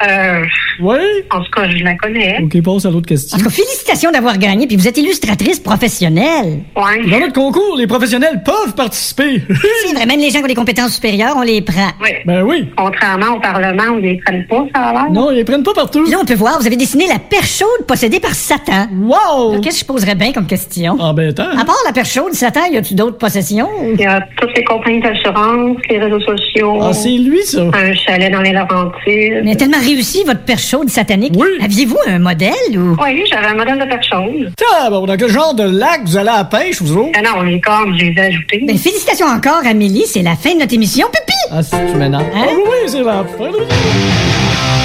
Euh, Oui? en tout cas, je la connais. OK, passe à l'autre question. En tout cas, félicitations d'avoir gagné, puis vous êtes illustratrice professionnelle. Ouais. Dans notre concours, les professionnels peuvent participer. C'est vrai, même les gens qui ont des compétences supérieures, on les prend. Oui. Ben oui. Contrairement au Parlement, où ils les prennent pas, ça a l'air. Non, ils les prennent pas partout. Puis là, on peut voir, vous avez dessiné la perche chaude possédée par Satan. Wow! Qu'est-ce que je poserais bien comme question? Embêtant. À part la perche chaude, Satan, y a-tu d'autres possessions? Il y a toutes les compagnies d'assurance, les réseaux sociaux. Ah, c'est lui, ça. Un chalet dans les Laurentides. Mais tellement réussi, votre perche chaude satanique? Oui. Aviez-vous un modèle ou? Oui, j'avais un modèle de perche chaude. Ah, bon, dans quel genre de lac vous allez à la pêche, vous autres? Ah non, les cordes, je les ai ajoutés. Ben, félicitations encore, Amélie, c'est la fin de notre émission. Pipi! Ah, si tu m'énerves. Hein? Ah, oui, oui, c'est la fin.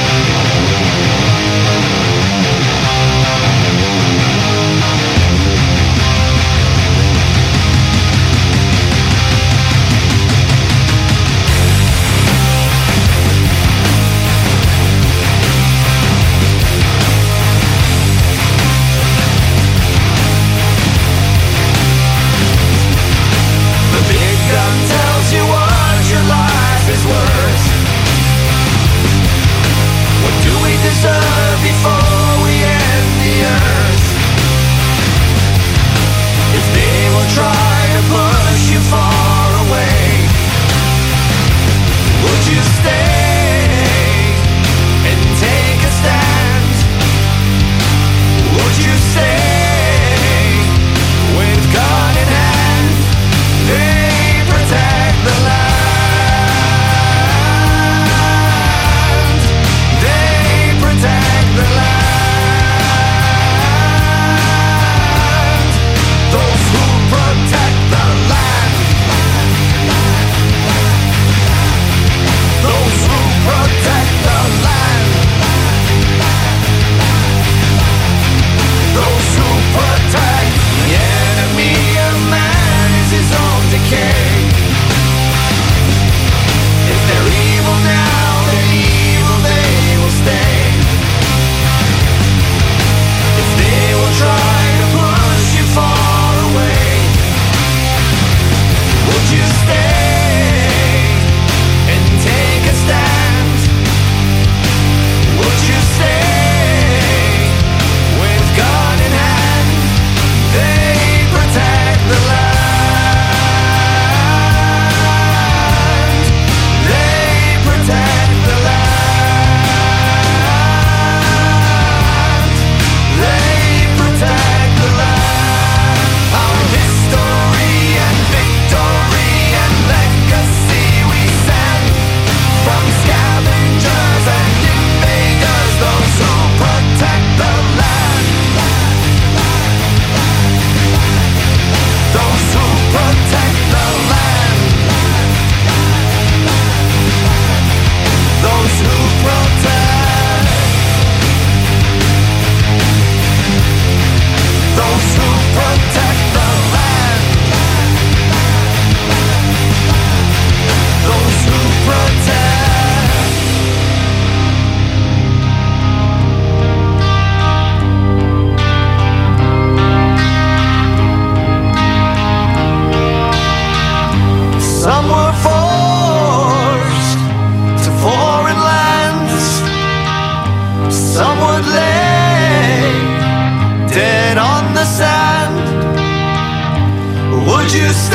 You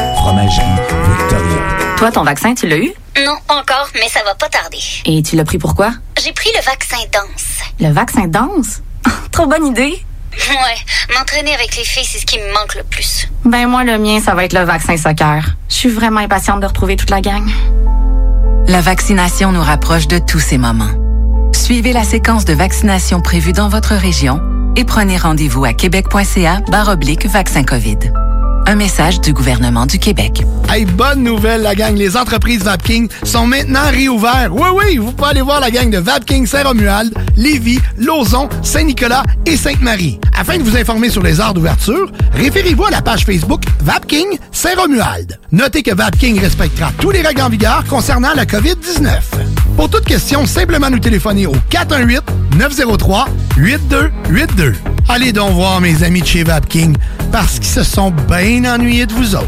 Fromagerie Victoria. Toi, ton vaccin, tu l'as eu? Non, encore, mais ça va pas tarder. Et tu l'as pris pourquoi? J'ai pris le vaccin danse. Le vaccin danse? (laughs) Trop bonne idée! Ouais, m'entraîner avec les filles, c'est ce qui me manque le plus. Ben moi, le mien, ça va être le vaccin soccer. Je suis vraiment impatiente de retrouver toute la gang. La vaccination nous rapproche de tous ces moments. Suivez la séquence de vaccination prévue dans votre région et prenez rendez-vous à québec.ca oblique vaccin COVID. Un message du gouvernement du Québec. Hey, bonne nouvelle, la gang. Les entreprises Vapking sont maintenant réouvertes. Oui, oui, vous pouvez aller voir la gang de Vapking Saint-Romuald, Lévis, Lauson, Saint-Nicolas et Sainte-Marie. Afin de vous informer sur les heures d'ouverture, référez-vous à la page Facebook Vapking Saint-Romuald. Notez que Vapking respectera tous les règles en vigueur concernant la COVID-19. Pour toute question, simplement nous téléphoner au 418-903-8282. Allez donc voir mes amis de chez Vapking parce qu'ils se sont bien ennuyés de vous autres.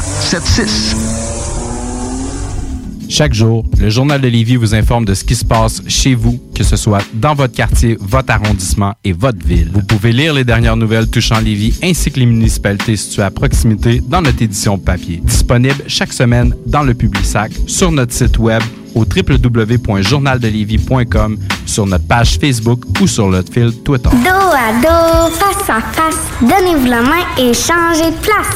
681 4476. Chaque jour, le Journal de Lévis vous informe de ce qui se passe chez vous, que ce soit dans votre quartier, votre arrondissement et votre ville. Vous pouvez lire les dernières nouvelles touchant Lévis ainsi que les municipalités situées à proximité dans notre édition papier. Disponible chaque semaine dans le Publisac, sur notre site web au www.journaldelévis.com, sur notre page Facebook ou sur notre fil Twitter. Dos à dos, face à face, donnez-vous la main et changez de place.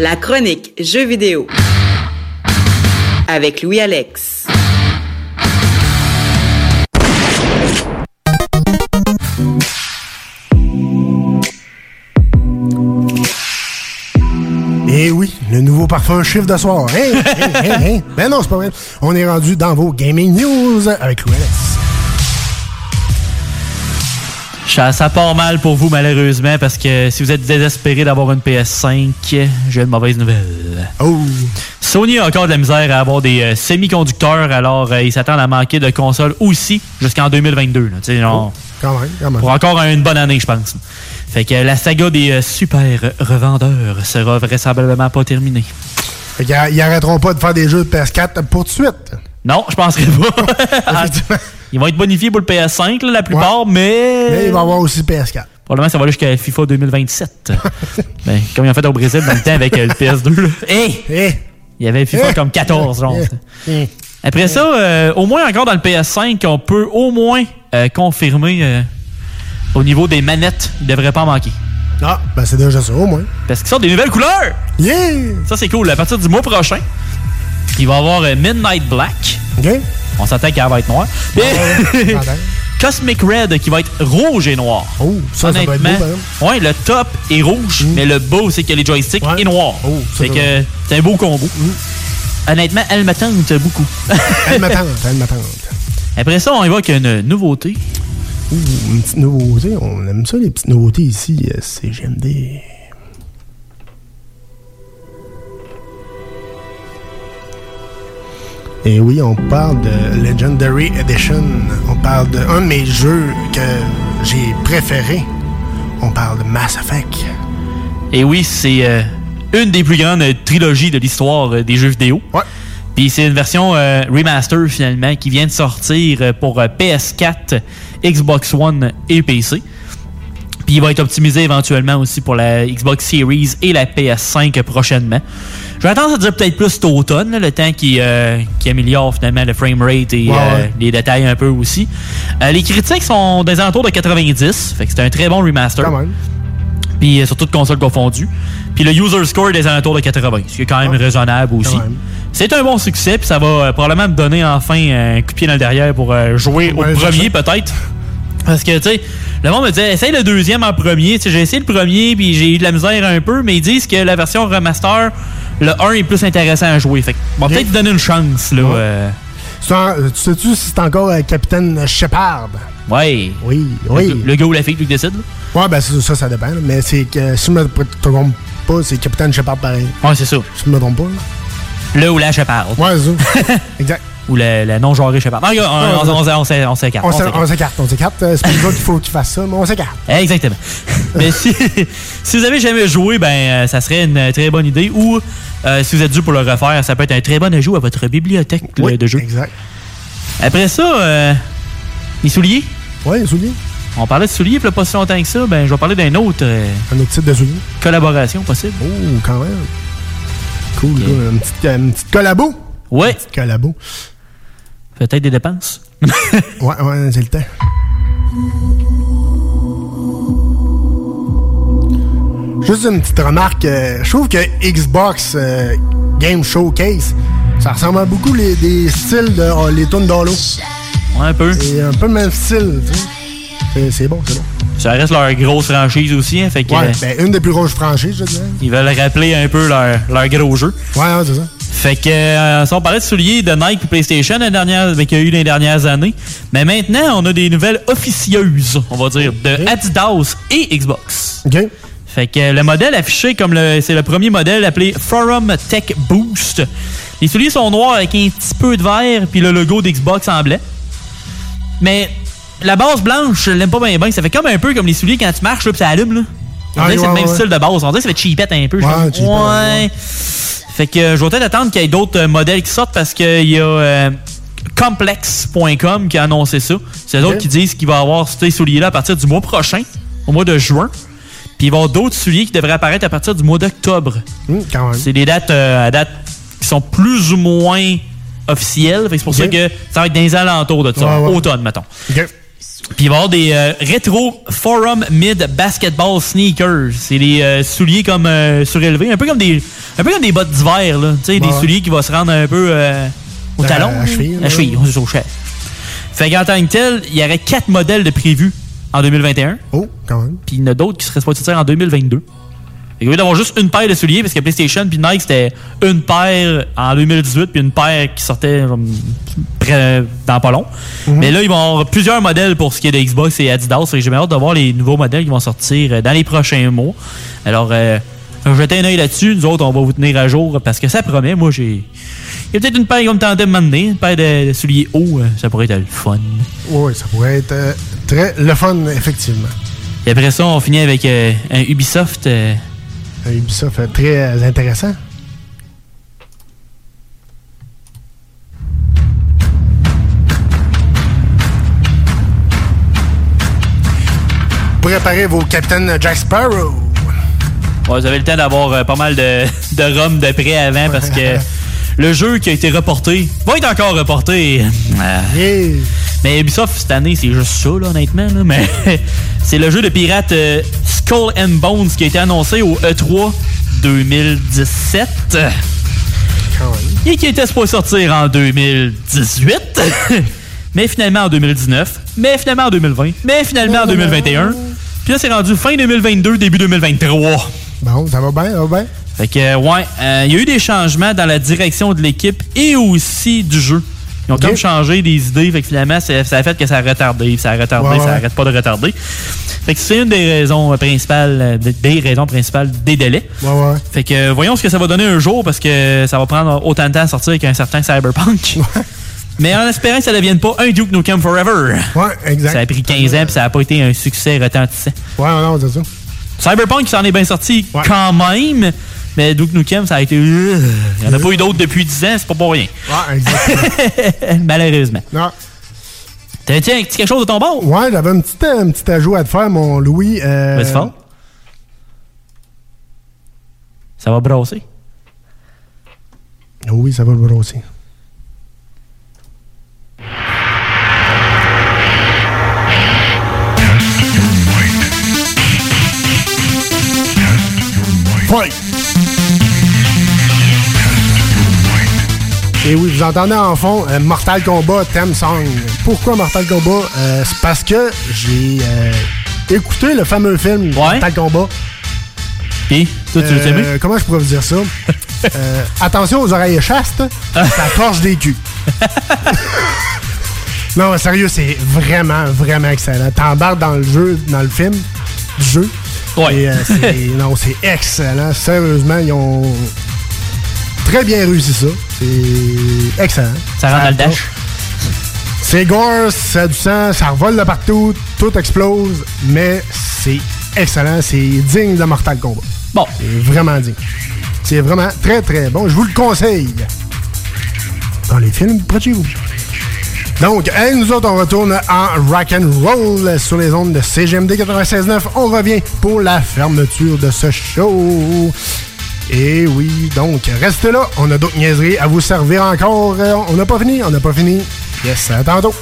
La chronique Jeux vidéo avec Louis Alex. Eh oui, le nouveau parfum chiffre de soir. Hein, (laughs) hein, hein, hein? Ben non, c'est pas vrai. On est rendu dans vos gaming news avec Louis Alex. Ça, ça part mal pour vous, malheureusement, parce que si vous êtes désespéré d'avoir une PS5, j'ai une mauvaise nouvelle. Oh. Sony a encore de la misère à avoir des euh, semi-conducteurs, alors euh, ils s'attendent à manquer de consoles aussi jusqu'en 2022. là. Genre, Quand même, quand même. Pour encore une bonne année, je pense. Fait que la saga des euh, super revendeurs sera vraisemblablement pas terminée. Fait qu'ils ils arrêteront pas de faire des jeux de PS4 pour de suite. Non, je penserais pas. (laughs) (laughs) Ils vont être bonifiés pour le PS5, là, la plupart, mais. Mais il va y avoir aussi PS4. Probablement, ça va aller jusqu'à FIFA 2027. (laughs) ben, comme ils ont fait au Brésil dans le temps avec euh, le PS2. là. Hey! Il y avait FIFA comme 14, genre. Après ça, euh, au moins encore dans le PS5, on peut au moins euh, confirmer au niveau des manettes, il devrait pas manquer. Ah, ben c'est déjà ça, au moins. Parce qu'ils sortent des nouvelles couleurs! Yeah! Ça, c'est cool. À partir du mois prochain, il va y avoir euh, Midnight Black. OK. On s'attend qu'elle va être noire. ouais, ouais. (laughs) Cosmic Red qui va être rouge et noir. Oh, ça, ça va être beau, Honnêtement, ouais, le top est rouge, mais le bas aussi que les joysticks est noir. Oh, ça, fait ça que c'est un beau combo. Honnêtement, elle tente beaucoup. Elle m'attend, (laughs) elle m'attend. Après ça, on y va avec une nouveauté. Ouh, une petite nouveauté. On aime ça, les petites nouveautés ici. euh, Et oui, on parle de Legendary Edition. On parle d'un de mes jeux que j'ai préféré. On parle de Mass Effect. Et oui, c'est euh, une des plus grandes euh, trilogies de l'histoire euh, des jeux vidéo. Ouais. Puis c'est une version euh, remaster finalement qui vient de sortir pour euh, PS4, Xbox One et PC. Puis il va être optimisé éventuellement aussi pour la Xbox Series et la PS5 prochainement. J'ai tendance à dire peut-être plus cet automne, là, le temps qui, euh, qui améliore finalement le framerate et Ouais, euh, les détails un peu aussi. Euh, les critiques sont des alentours de 90, fait que c'est un très bon remaster. Quand même. Puis euh, sur toutes consoles confondues. Puis le user score est des alentours de 80, ce qui est quand même raisonnable aussi. C'est un bon succès, puis ça va euh, probablement me donner enfin un coup de pied dans le derrière pour euh, jouer Ouais, au premier peut-être. Parce que, tu sais, le monde me disait, essaye le deuxième en premier. Tu sais, j'ai essayé le premier, puis j'ai eu de la misère un peu, mais ils disent que la version remaster, le 1 est plus intéressant à jouer. Fait que, on va peut-être donner une chance, là. euh. Un- tu sais-tu si c'est encore euh, Capitaine Shepard? Ouais. Oui, oui. Le, le gars ou la fille qui décide, là. Ouais, ben ça, ça, ça dépend. là. Mais c'est que si je me trompe pas, c'est Capitaine Shepard pareil. Ouais, c'est ça. Si je me trompe pas. là. Le ou la Shepard. Ouais, c'est ça. (laughs) exact. Ou le, le non-genré Shepard. Non, regarde, on, on, on, on, s'é- on s'écarte. On on s'é- s'écarte. on s'écarte, C'est pas nous qu'il faut qu'il fasse ça, mais on s'écarte. (laughs) Exactement. Mais si, si vous avez jamais joué, ben euh, ça serait une très bonne idée. Ou euh, si vous êtes dû pour le refaire, ça peut être un très bon ajout à votre bibliothèque de jeux. Exact. Après ça, euh, les souliers. Ouais, les souliers. On parlait de souliers, puis là, pas si longtemps que ça, ben je vais parler d'un autre. euh, Un autre type de souliers. Collaboration possible. Oh, quand même. Cool, cool. Une petite, une petite collabo. Ouais. Une petite collabo. Peut-être des dépenses. (laughs) ouais, ouais, c'est le temps. Juste une petite remarque. euh, je trouve que Xbox euh, Game Showcase, ça ressemble à beaucoup les, des styles de oh, les tunes d'Halo. Ouais, un peu. C'est un peu le même style, tu sais. C'est- bon, c'est bon. Ça reste leur grosse franchise aussi, hein, fait que, Ouais, euh, ben une des plus grosses franchises, je dirais. ils veulent rappeler un peu leur, leur gros jeu. Ouais, ouais, c'est ça. Fait que, euh, si on parlait de souliers de Nike et PlayStation la dernière, ben, qu'il y a eu les dernières années, mais maintenant, on a des nouvelles officieuses, on va dire, de Adidas et Xbox. OK. Fait que le modèle affiché comme le, c'est le premier modèle appelé Forum Tech Boost. Les souliers sont noirs avec un petit peu de vert puis le logo d'Xbox en blanc. Mais la base blanche, je l'aime pas bien bien. Ça fait comme un peu comme les souliers quand tu marches là, puis ça allume là. On Ouais, dirait que c'est le même ouais. style de base. On dirait que ça fait cheapette un peu. Cheapette, ouais. Fait que euh, je vais peut-être attendre qu'il y ait d'autres euh, modèles qui sortent parce qu'il y a euh, Complex.com qui a annoncé ça. C'est eux autres qui disent qu'il va y avoir ces souliers-là à partir du mois prochain, au mois de juin. Puis il va y avoir d'autres souliers qui devraient apparaître à partir du mois d'octobre. Même. C'est des dates euh, à date qui sont plus ou moins officielles. C'est pour ça que ça va être dans les alentours de ça, Ouais, ouais. automne, mettons. Puis il va y avoir des euh, rétro Forum Mid Basketball Sneakers. C'est des euh, souliers comme euh, surélevés, un peu comme des un peu comme des bottes d'hiver là, tu sais des souliers qui vont se rendre un peu euh, au talon, à cheville, à cheville, au chef. Fait qu'en tant que tel, il y aurait quatre modèles de prévus en 2021. Oh, quand même. Puis il y en a d'autres qui seraient supposés sortir en 2022. Fait d'avoir juste une paire de souliers, parce que PlayStation puis Nike, c'était une paire en 2018, puis une paire qui sortait comme, près- dans pas long. Mais là, ils vont avoir plusieurs modèles pour ce qui est de Xbox et Adidas. Fait que J'ai bien hâte de voir les nouveaux modèles qui vont sortir euh, dans les prochains mois. Alors, euh, jetez un œil là-dessus. Nous autres, on va vous tenir à jour parce que ça promet. Moi, j'ai. Il y a peut-être une paire qui va me tenter de m'amener, une paire de, de souliers hauts. euh, Ça pourrait être le fun. Oui, ça pourrait être euh, très le fun, effectivement. Et après ça, on finit avec euh, un Ubisoft. euh, Ubisoft très euh, intéressant. Préparez vos capitaines Jack Sparrow. Ouais, vous avez le temps d'avoir euh, pas mal de, (laughs) de rhum de près avant parce que (laughs) le jeu qui a été reporté va être encore reporté. Euh, Mais Ubisoft, cette année, c'est juste ça, là, honnêtement. là. Mais (laughs) c'est le jeu de pirate euh, Skull and Bones qui a été annoncé au E E3 2017 et qui était supposé sortir en 2018. (laughs) Mais finalement, en 2019, mais finalement en 2020, mais finalement en 2021. Puis là, c'est rendu fin 2022, début 2023. Bon, ça va bien, ça va bien. Fait que, ouais, euh, il y a eu des changements dans la direction de l'équipe et aussi du jeu. Ils ont Ok. comme changé des idées, fait que finalement, ça, ça a fait que ça a retardé, ça a retardé, Ouais, ça ouais. arrête pas de retarder. Fait que c'est une des raisons euh, principales, euh, des- raisons principales des délais. Ouais, ouais. Fait que voyons ce que ça va donner un jour parce que ça va prendre autant de temps à sortir qu'un certain Cyberpunk. (laughs) Mais en espérant que ça ne devienne pas un Duke Nukem Forever. Ouais, exact. Ça a pris 15 ans puis ça n'a pas été un succès retentissant. Ouais, non, c'est ça. Cyberpunk s'en est bien sorti quand même, mais Duke Nukem, ça a été. Il n'y en a pas eu d'autres depuis 10 ans, c'est pas pour rien. Ouais, exactement. (laughs) Malheureusement. Non. T'avais-tu un petit quelque chose de ton bord? Ouais, j'avais un petit, euh, un petit ajout à te faire, mon Louis. Euh, Vas-y fort. Ça va brasser. Oui, ça va le brosser. Fight! Et oui, vous entendez en fond euh, Mortal Kombat theme song. Pourquoi Mortal Kombat? Euh, c'est parce que j'ai euh, écouté le fameux film Mortal Kombat. Et toi, tu l'as aimé? Comment je pourrais vous dire ça? (laughs) Attention aux oreilles chastes, ça torche des culs. (laughs) non, sérieux, c'est vraiment, vraiment excellent. T'embarques dans le jeu, dans le film, du jeu. Ouais. Et, (laughs) non, c'est excellent. Sérieusement, ils ont très bien réussi ça. C'est excellent. Ça rentre dans le dash. C'est gore, ça a du sang, ça revole de partout, tout explose, mais c'est excellent, c'est digne de Mortal Kombat. Bon. C'est vraiment digne. C'est vraiment très très bon. Je vous le conseille. Dans les films près de chez vous. Donc, hey, nous autres, on retourne en rock and roll sur les ondes de CGMD 96.9. On revient pour la fermeture de ce show. Et oui, donc, restez là. On a d'autres niaiseries à vous servir encore. Euh, On n'a pas fini, on n'a pas fini. Yes, à tantôt.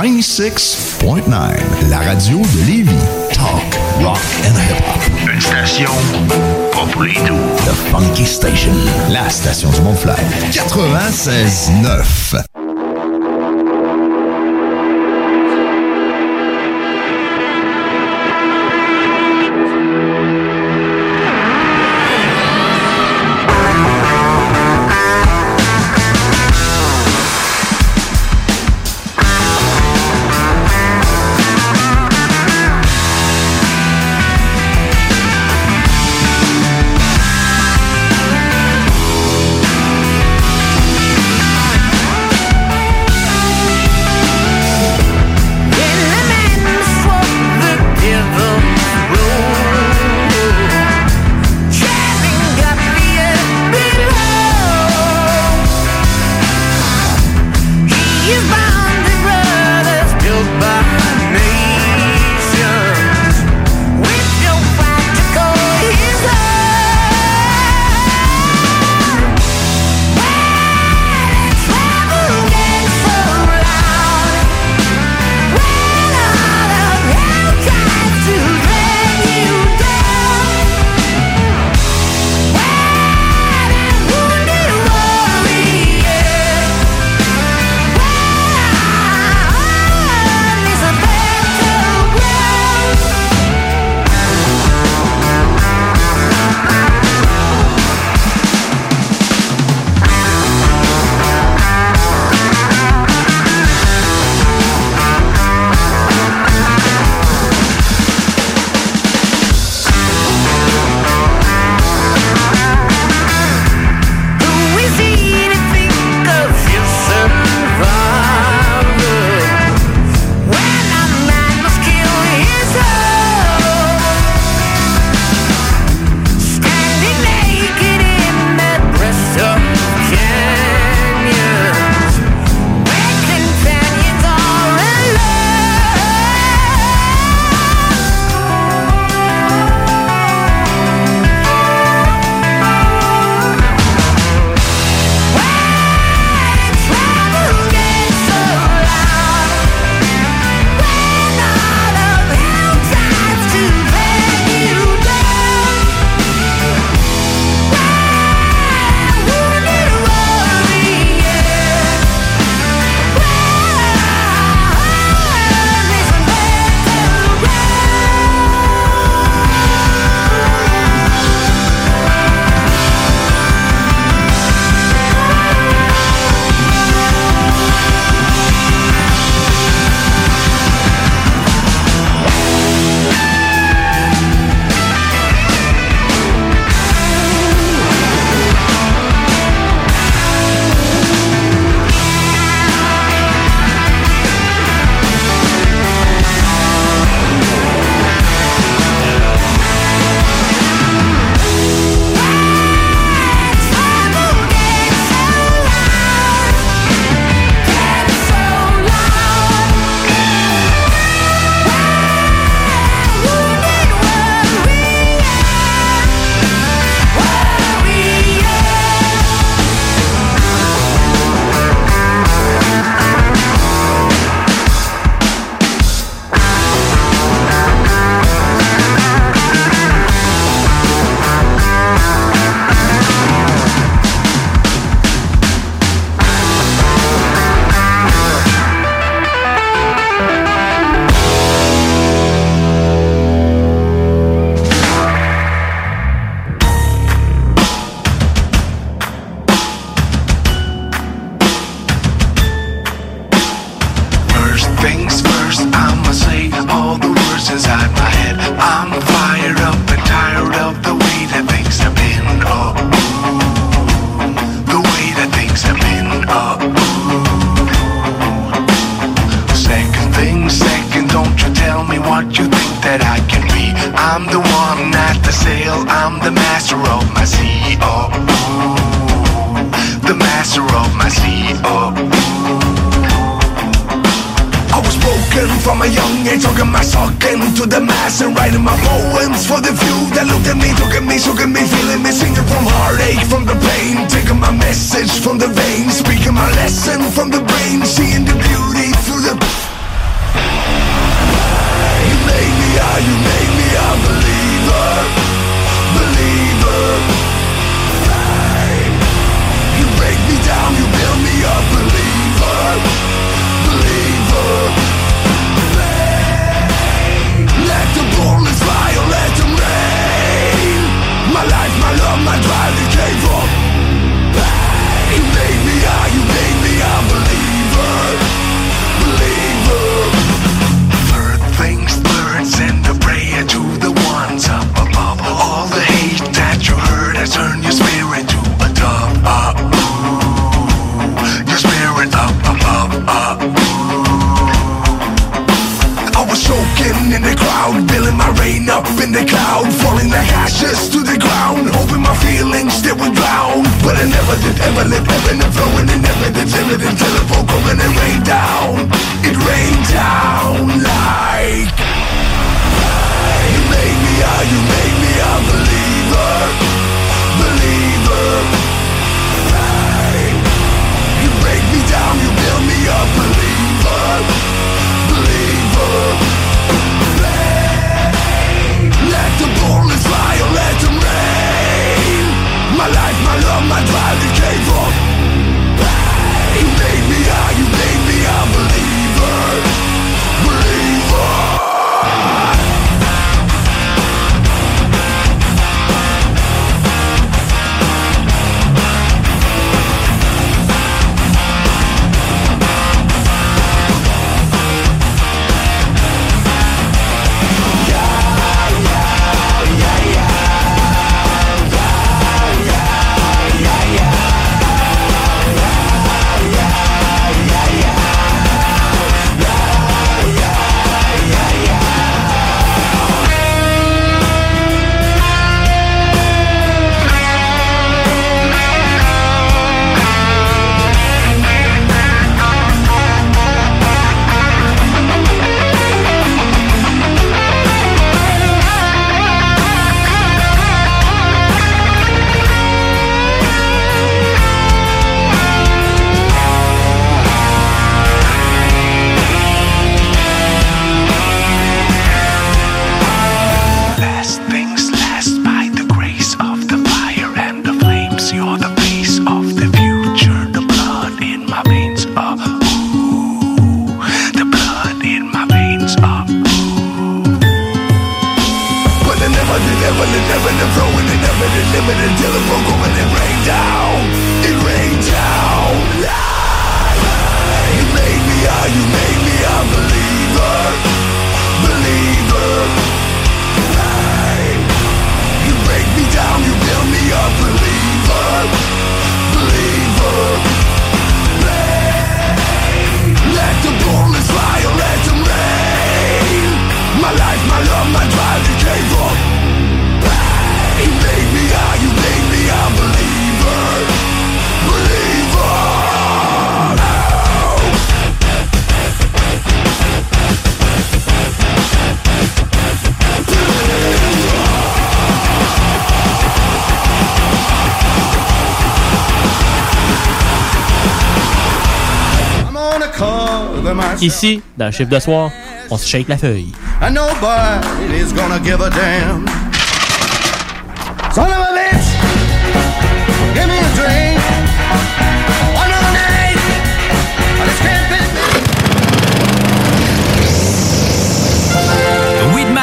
96.9, la radio de Lévis. Talk, rock and hip-hop. Une station pas pour. The Funky Station, la station du Mont-Flair. 96.9. Ici, dans le chiffre de soir, on se shake la feuille.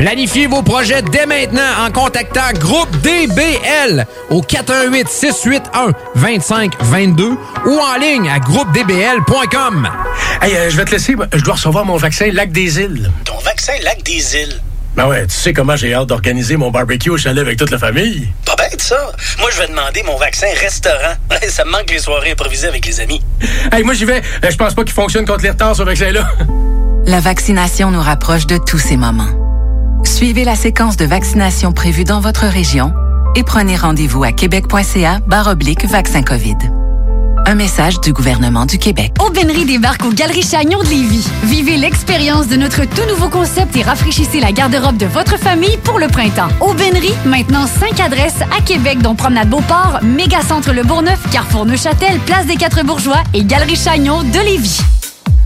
Planifiez vos projets dès maintenant en contactant Groupe DBL au 418 681 2522 ou en ligne à groupedbl.com. Hey, euh, je vais te laisser. Je dois recevoir mon vaccin Lac des Îles. Ton vaccin Lac des Îles? Ben ouais, tu sais comment j'ai hâte d'organiser mon barbecue au chalet avec toute la famille. Pas bête, ça. Moi, je vais demander mon vaccin restaurant. (laughs) ça me manque les soirées improvisées avec les amis. Hey, moi, j'y vais. Euh, Je pense pas qu'il fonctionne contre les retards, ce vaccin-là. La vaccination nous rapproche de tous ces moments. Suivez la séquence de vaccination prévue dans votre région et prenez rendez-vous à québec.ca oblique vaccin COVID. Un message du gouvernement du Québec. Aubainerie débarque aux Galeries Chagnon de Lévis. Vivez l'expérience de notre tout nouveau concept et rafraîchissez la garde-robe de votre famille pour le printemps. Aubainerie, maintenant 5 adresses à Québec, dont Promenade Beauport, Mégacentre Le Bourgneuf, Carrefour Neuchâtel, Place des Quatre Bourgeois et Galerie Chagnon de Lévis.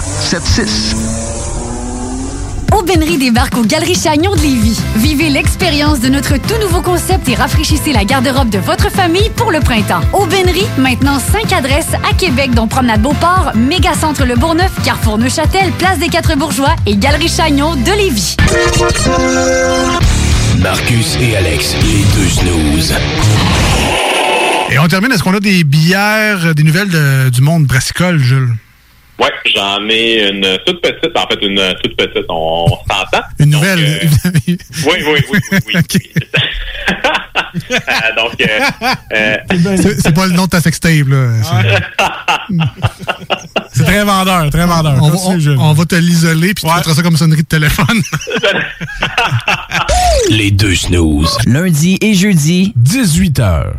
681 4476. Aubainerie débarque aux Galeries Chagnon de Lévis. Vivez l'expérience de notre tout nouveau concept et rafraîchissez la garde-robe de votre famille pour le printemps. Aubainerie, maintenant 5 adresses à Québec, dont Promenade Beauport, Mégacentre Le Bourgneuf, Carrefour Neuchâtel, Place des Quatre Bourgeois et Galerie Chagnon de Lévis. Marcus et Alex, les deux snooze. Et on termine, est-ce qu'on a des bières, des nouvelles du monde brassicole, Jules? Ouais, j'en ai une toute petite, en fait, une toute petite, on, on s'entend. Une nouvelle. Oui, oui, oui, oui, oui. (laughs) Euh, donc, euh, (laughs) euh, C'est pas le nom de ta sextape, là. C'est- très vendeur, très vendeur. On, va- on va te l'isoler, puis tu mettras ça comme sonnerie de téléphone. (laughs) Les deux snooze. Lundi et jeudi, 18h.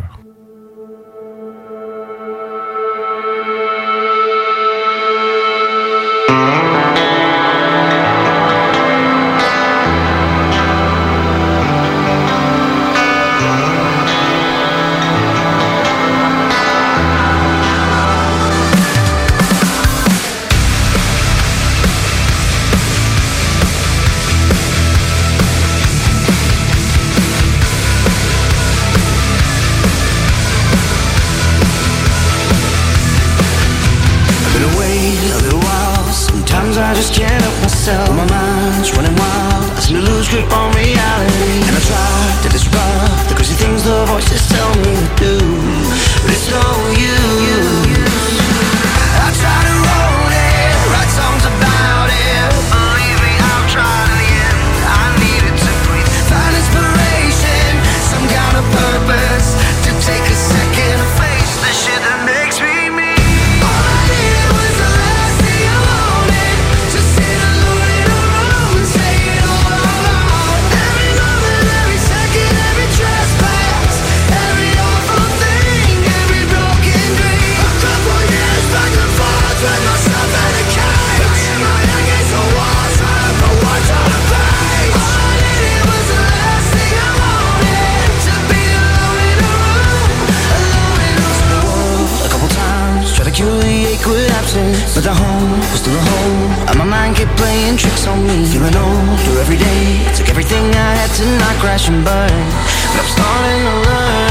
But the home was still a home. And my mind kept playing tricks on me. Feeling older every day, took everything I had to not crash and burn. But I'm starting to learn.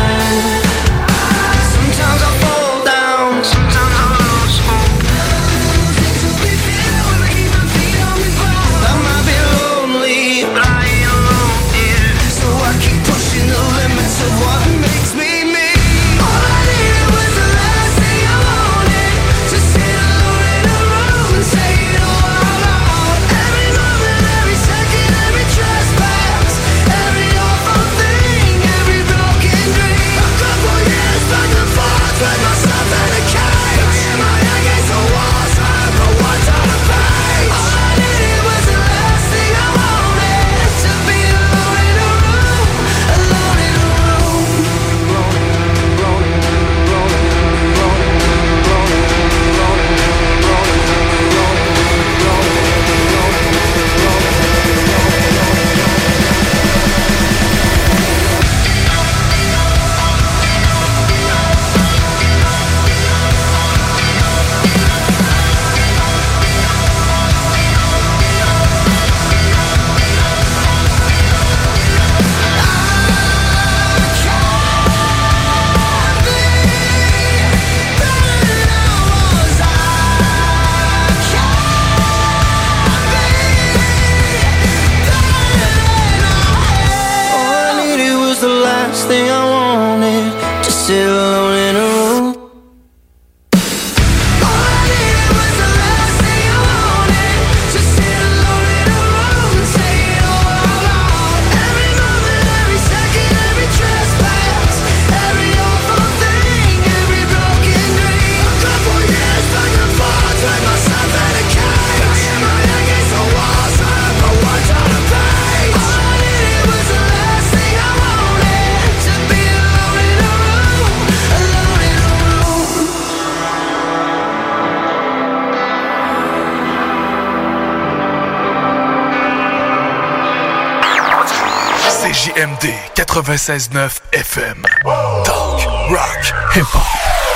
96.9 FM. Talk, rock, hip-hop.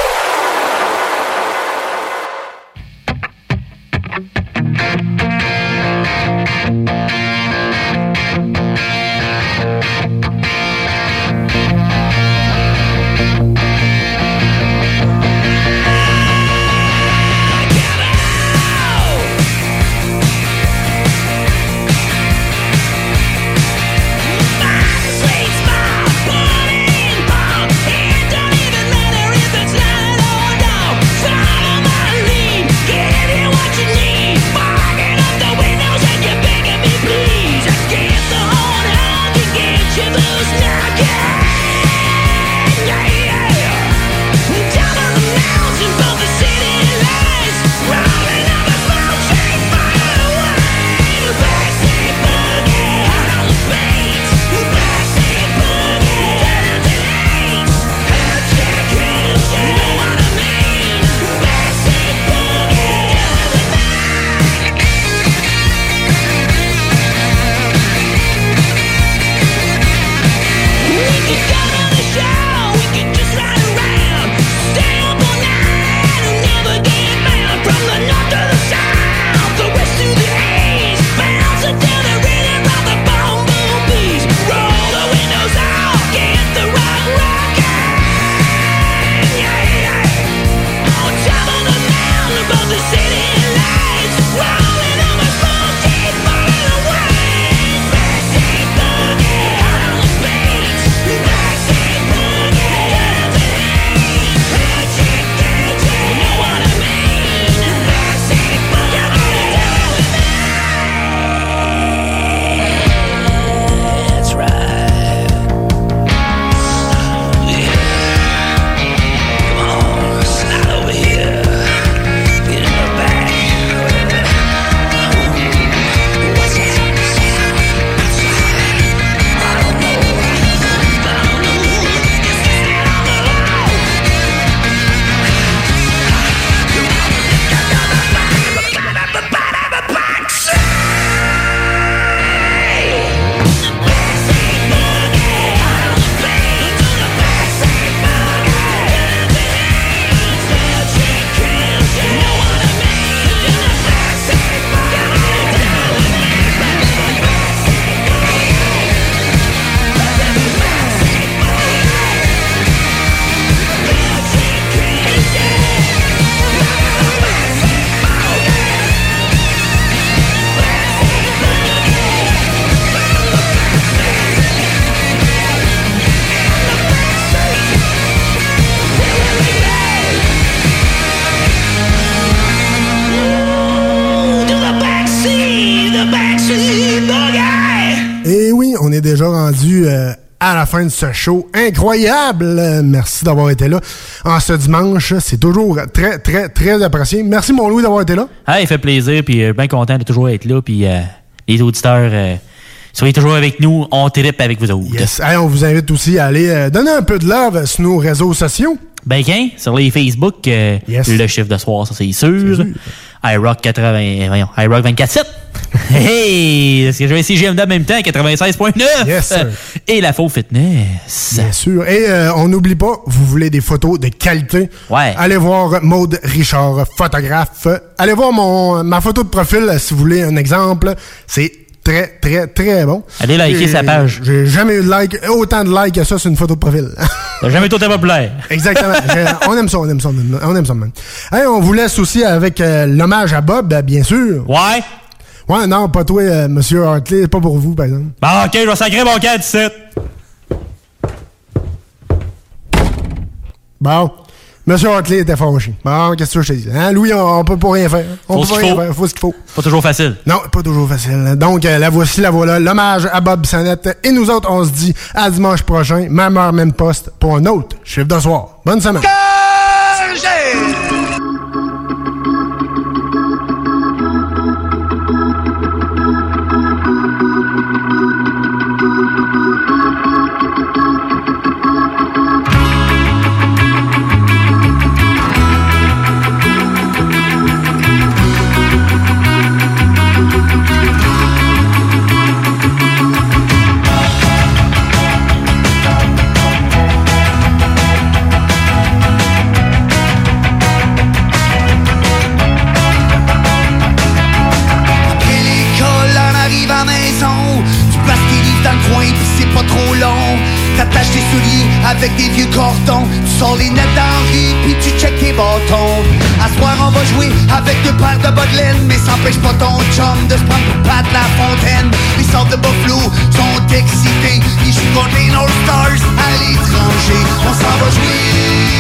Fin de ce show incroyable. Merci d'avoir été là en ce dimanche. C'est toujours très, très, très apprécié. Merci, mon Louis, d'avoir été là. Ah, il fait plaisir, puis euh, bien content de toujours être là, puis euh, les auditeurs, euh, soyez toujours avec nous, on tripe avec vous autres. Yes. Hey, on vous invite aussi à aller euh, donner un peu de love sur nos réseaux sociaux. Ben, qu'un, sur les Facebook, euh, le chiffre de soir, ça c'est sûr. iRock 80, voyons, iRock 24-7. (laughs) hey! Parce que j'avais CGMD en même temps, 96.9. Yes, sir. Et la faux fitness. Bien sûr. Et euh, on n'oublie pas, vous voulez des photos de qualité? Ouais. Allez voir Maude Richard, photographe. Allez voir mon ma photo de profil si vous voulez un exemple. C'est très, très, très bon. Allez liker sa page. J'ai jamais eu de like, autant de likes que ça sur une photo de profil. T'as jamais été autant populaire. (laughs) Exactement. On aime ça, on aime ça, on aime, ça même. Hey, on vous laisse aussi avec euh, l'hommage à Bob, bien sûr. Ouais. Ouais, non, pas toi, euh, Monsieur Hartley, pas pour vous, par exemple. Bon, ok, je vais sacrer mon camp 17. Bon. Monsieur Hartley était fâché. Bon, qu'est-ce que je te dis? Hein, Louis, on, on peut pas rien faire. On Faut peut pas rien faut. faire. Faut ce qu'il faut. Pas toujours facile. Non, pas toujours facile. Donc, euh, la voici, la voilà. L'hommage à Bob Sannette. Et nous autres, on se dit à dimanche prochain, même heure, même poste, pour un autre chiffre de soir. Bonne semaine. Laine, mais ça empêche pas ton chum de se prendre pour battre la fontaine. Les sortes de Buffalo sont excités, ils jouent contre les North Stars à l'étranger. On s'en va jouer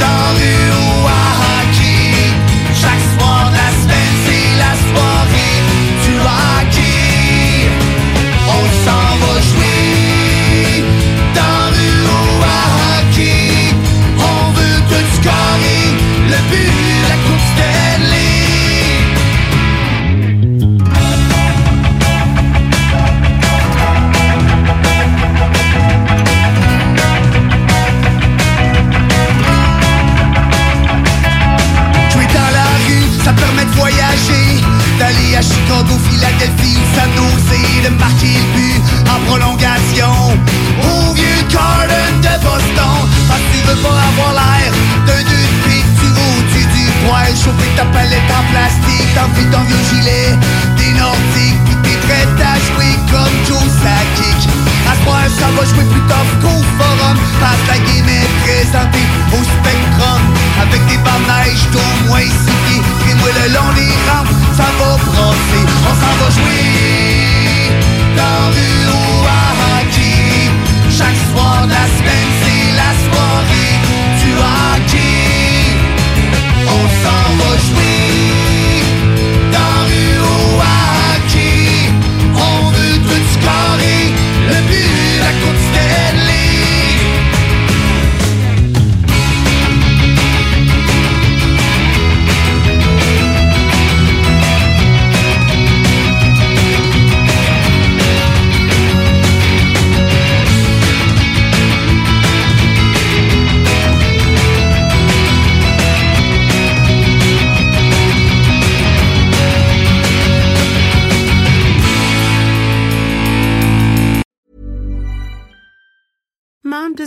dans rue chauffer ta palette en plastique T'enfiles ton vieux gilet, des nordiques Puis t'es prêt à jouer comme Joe Sakic. À soir, ça va jouer plus tough qu'au forum. Que la game est présentée au Spectrum. Avec des neige d'au moins six pieds. Et moi le long des rampes, ça va brasser On s'en va jouer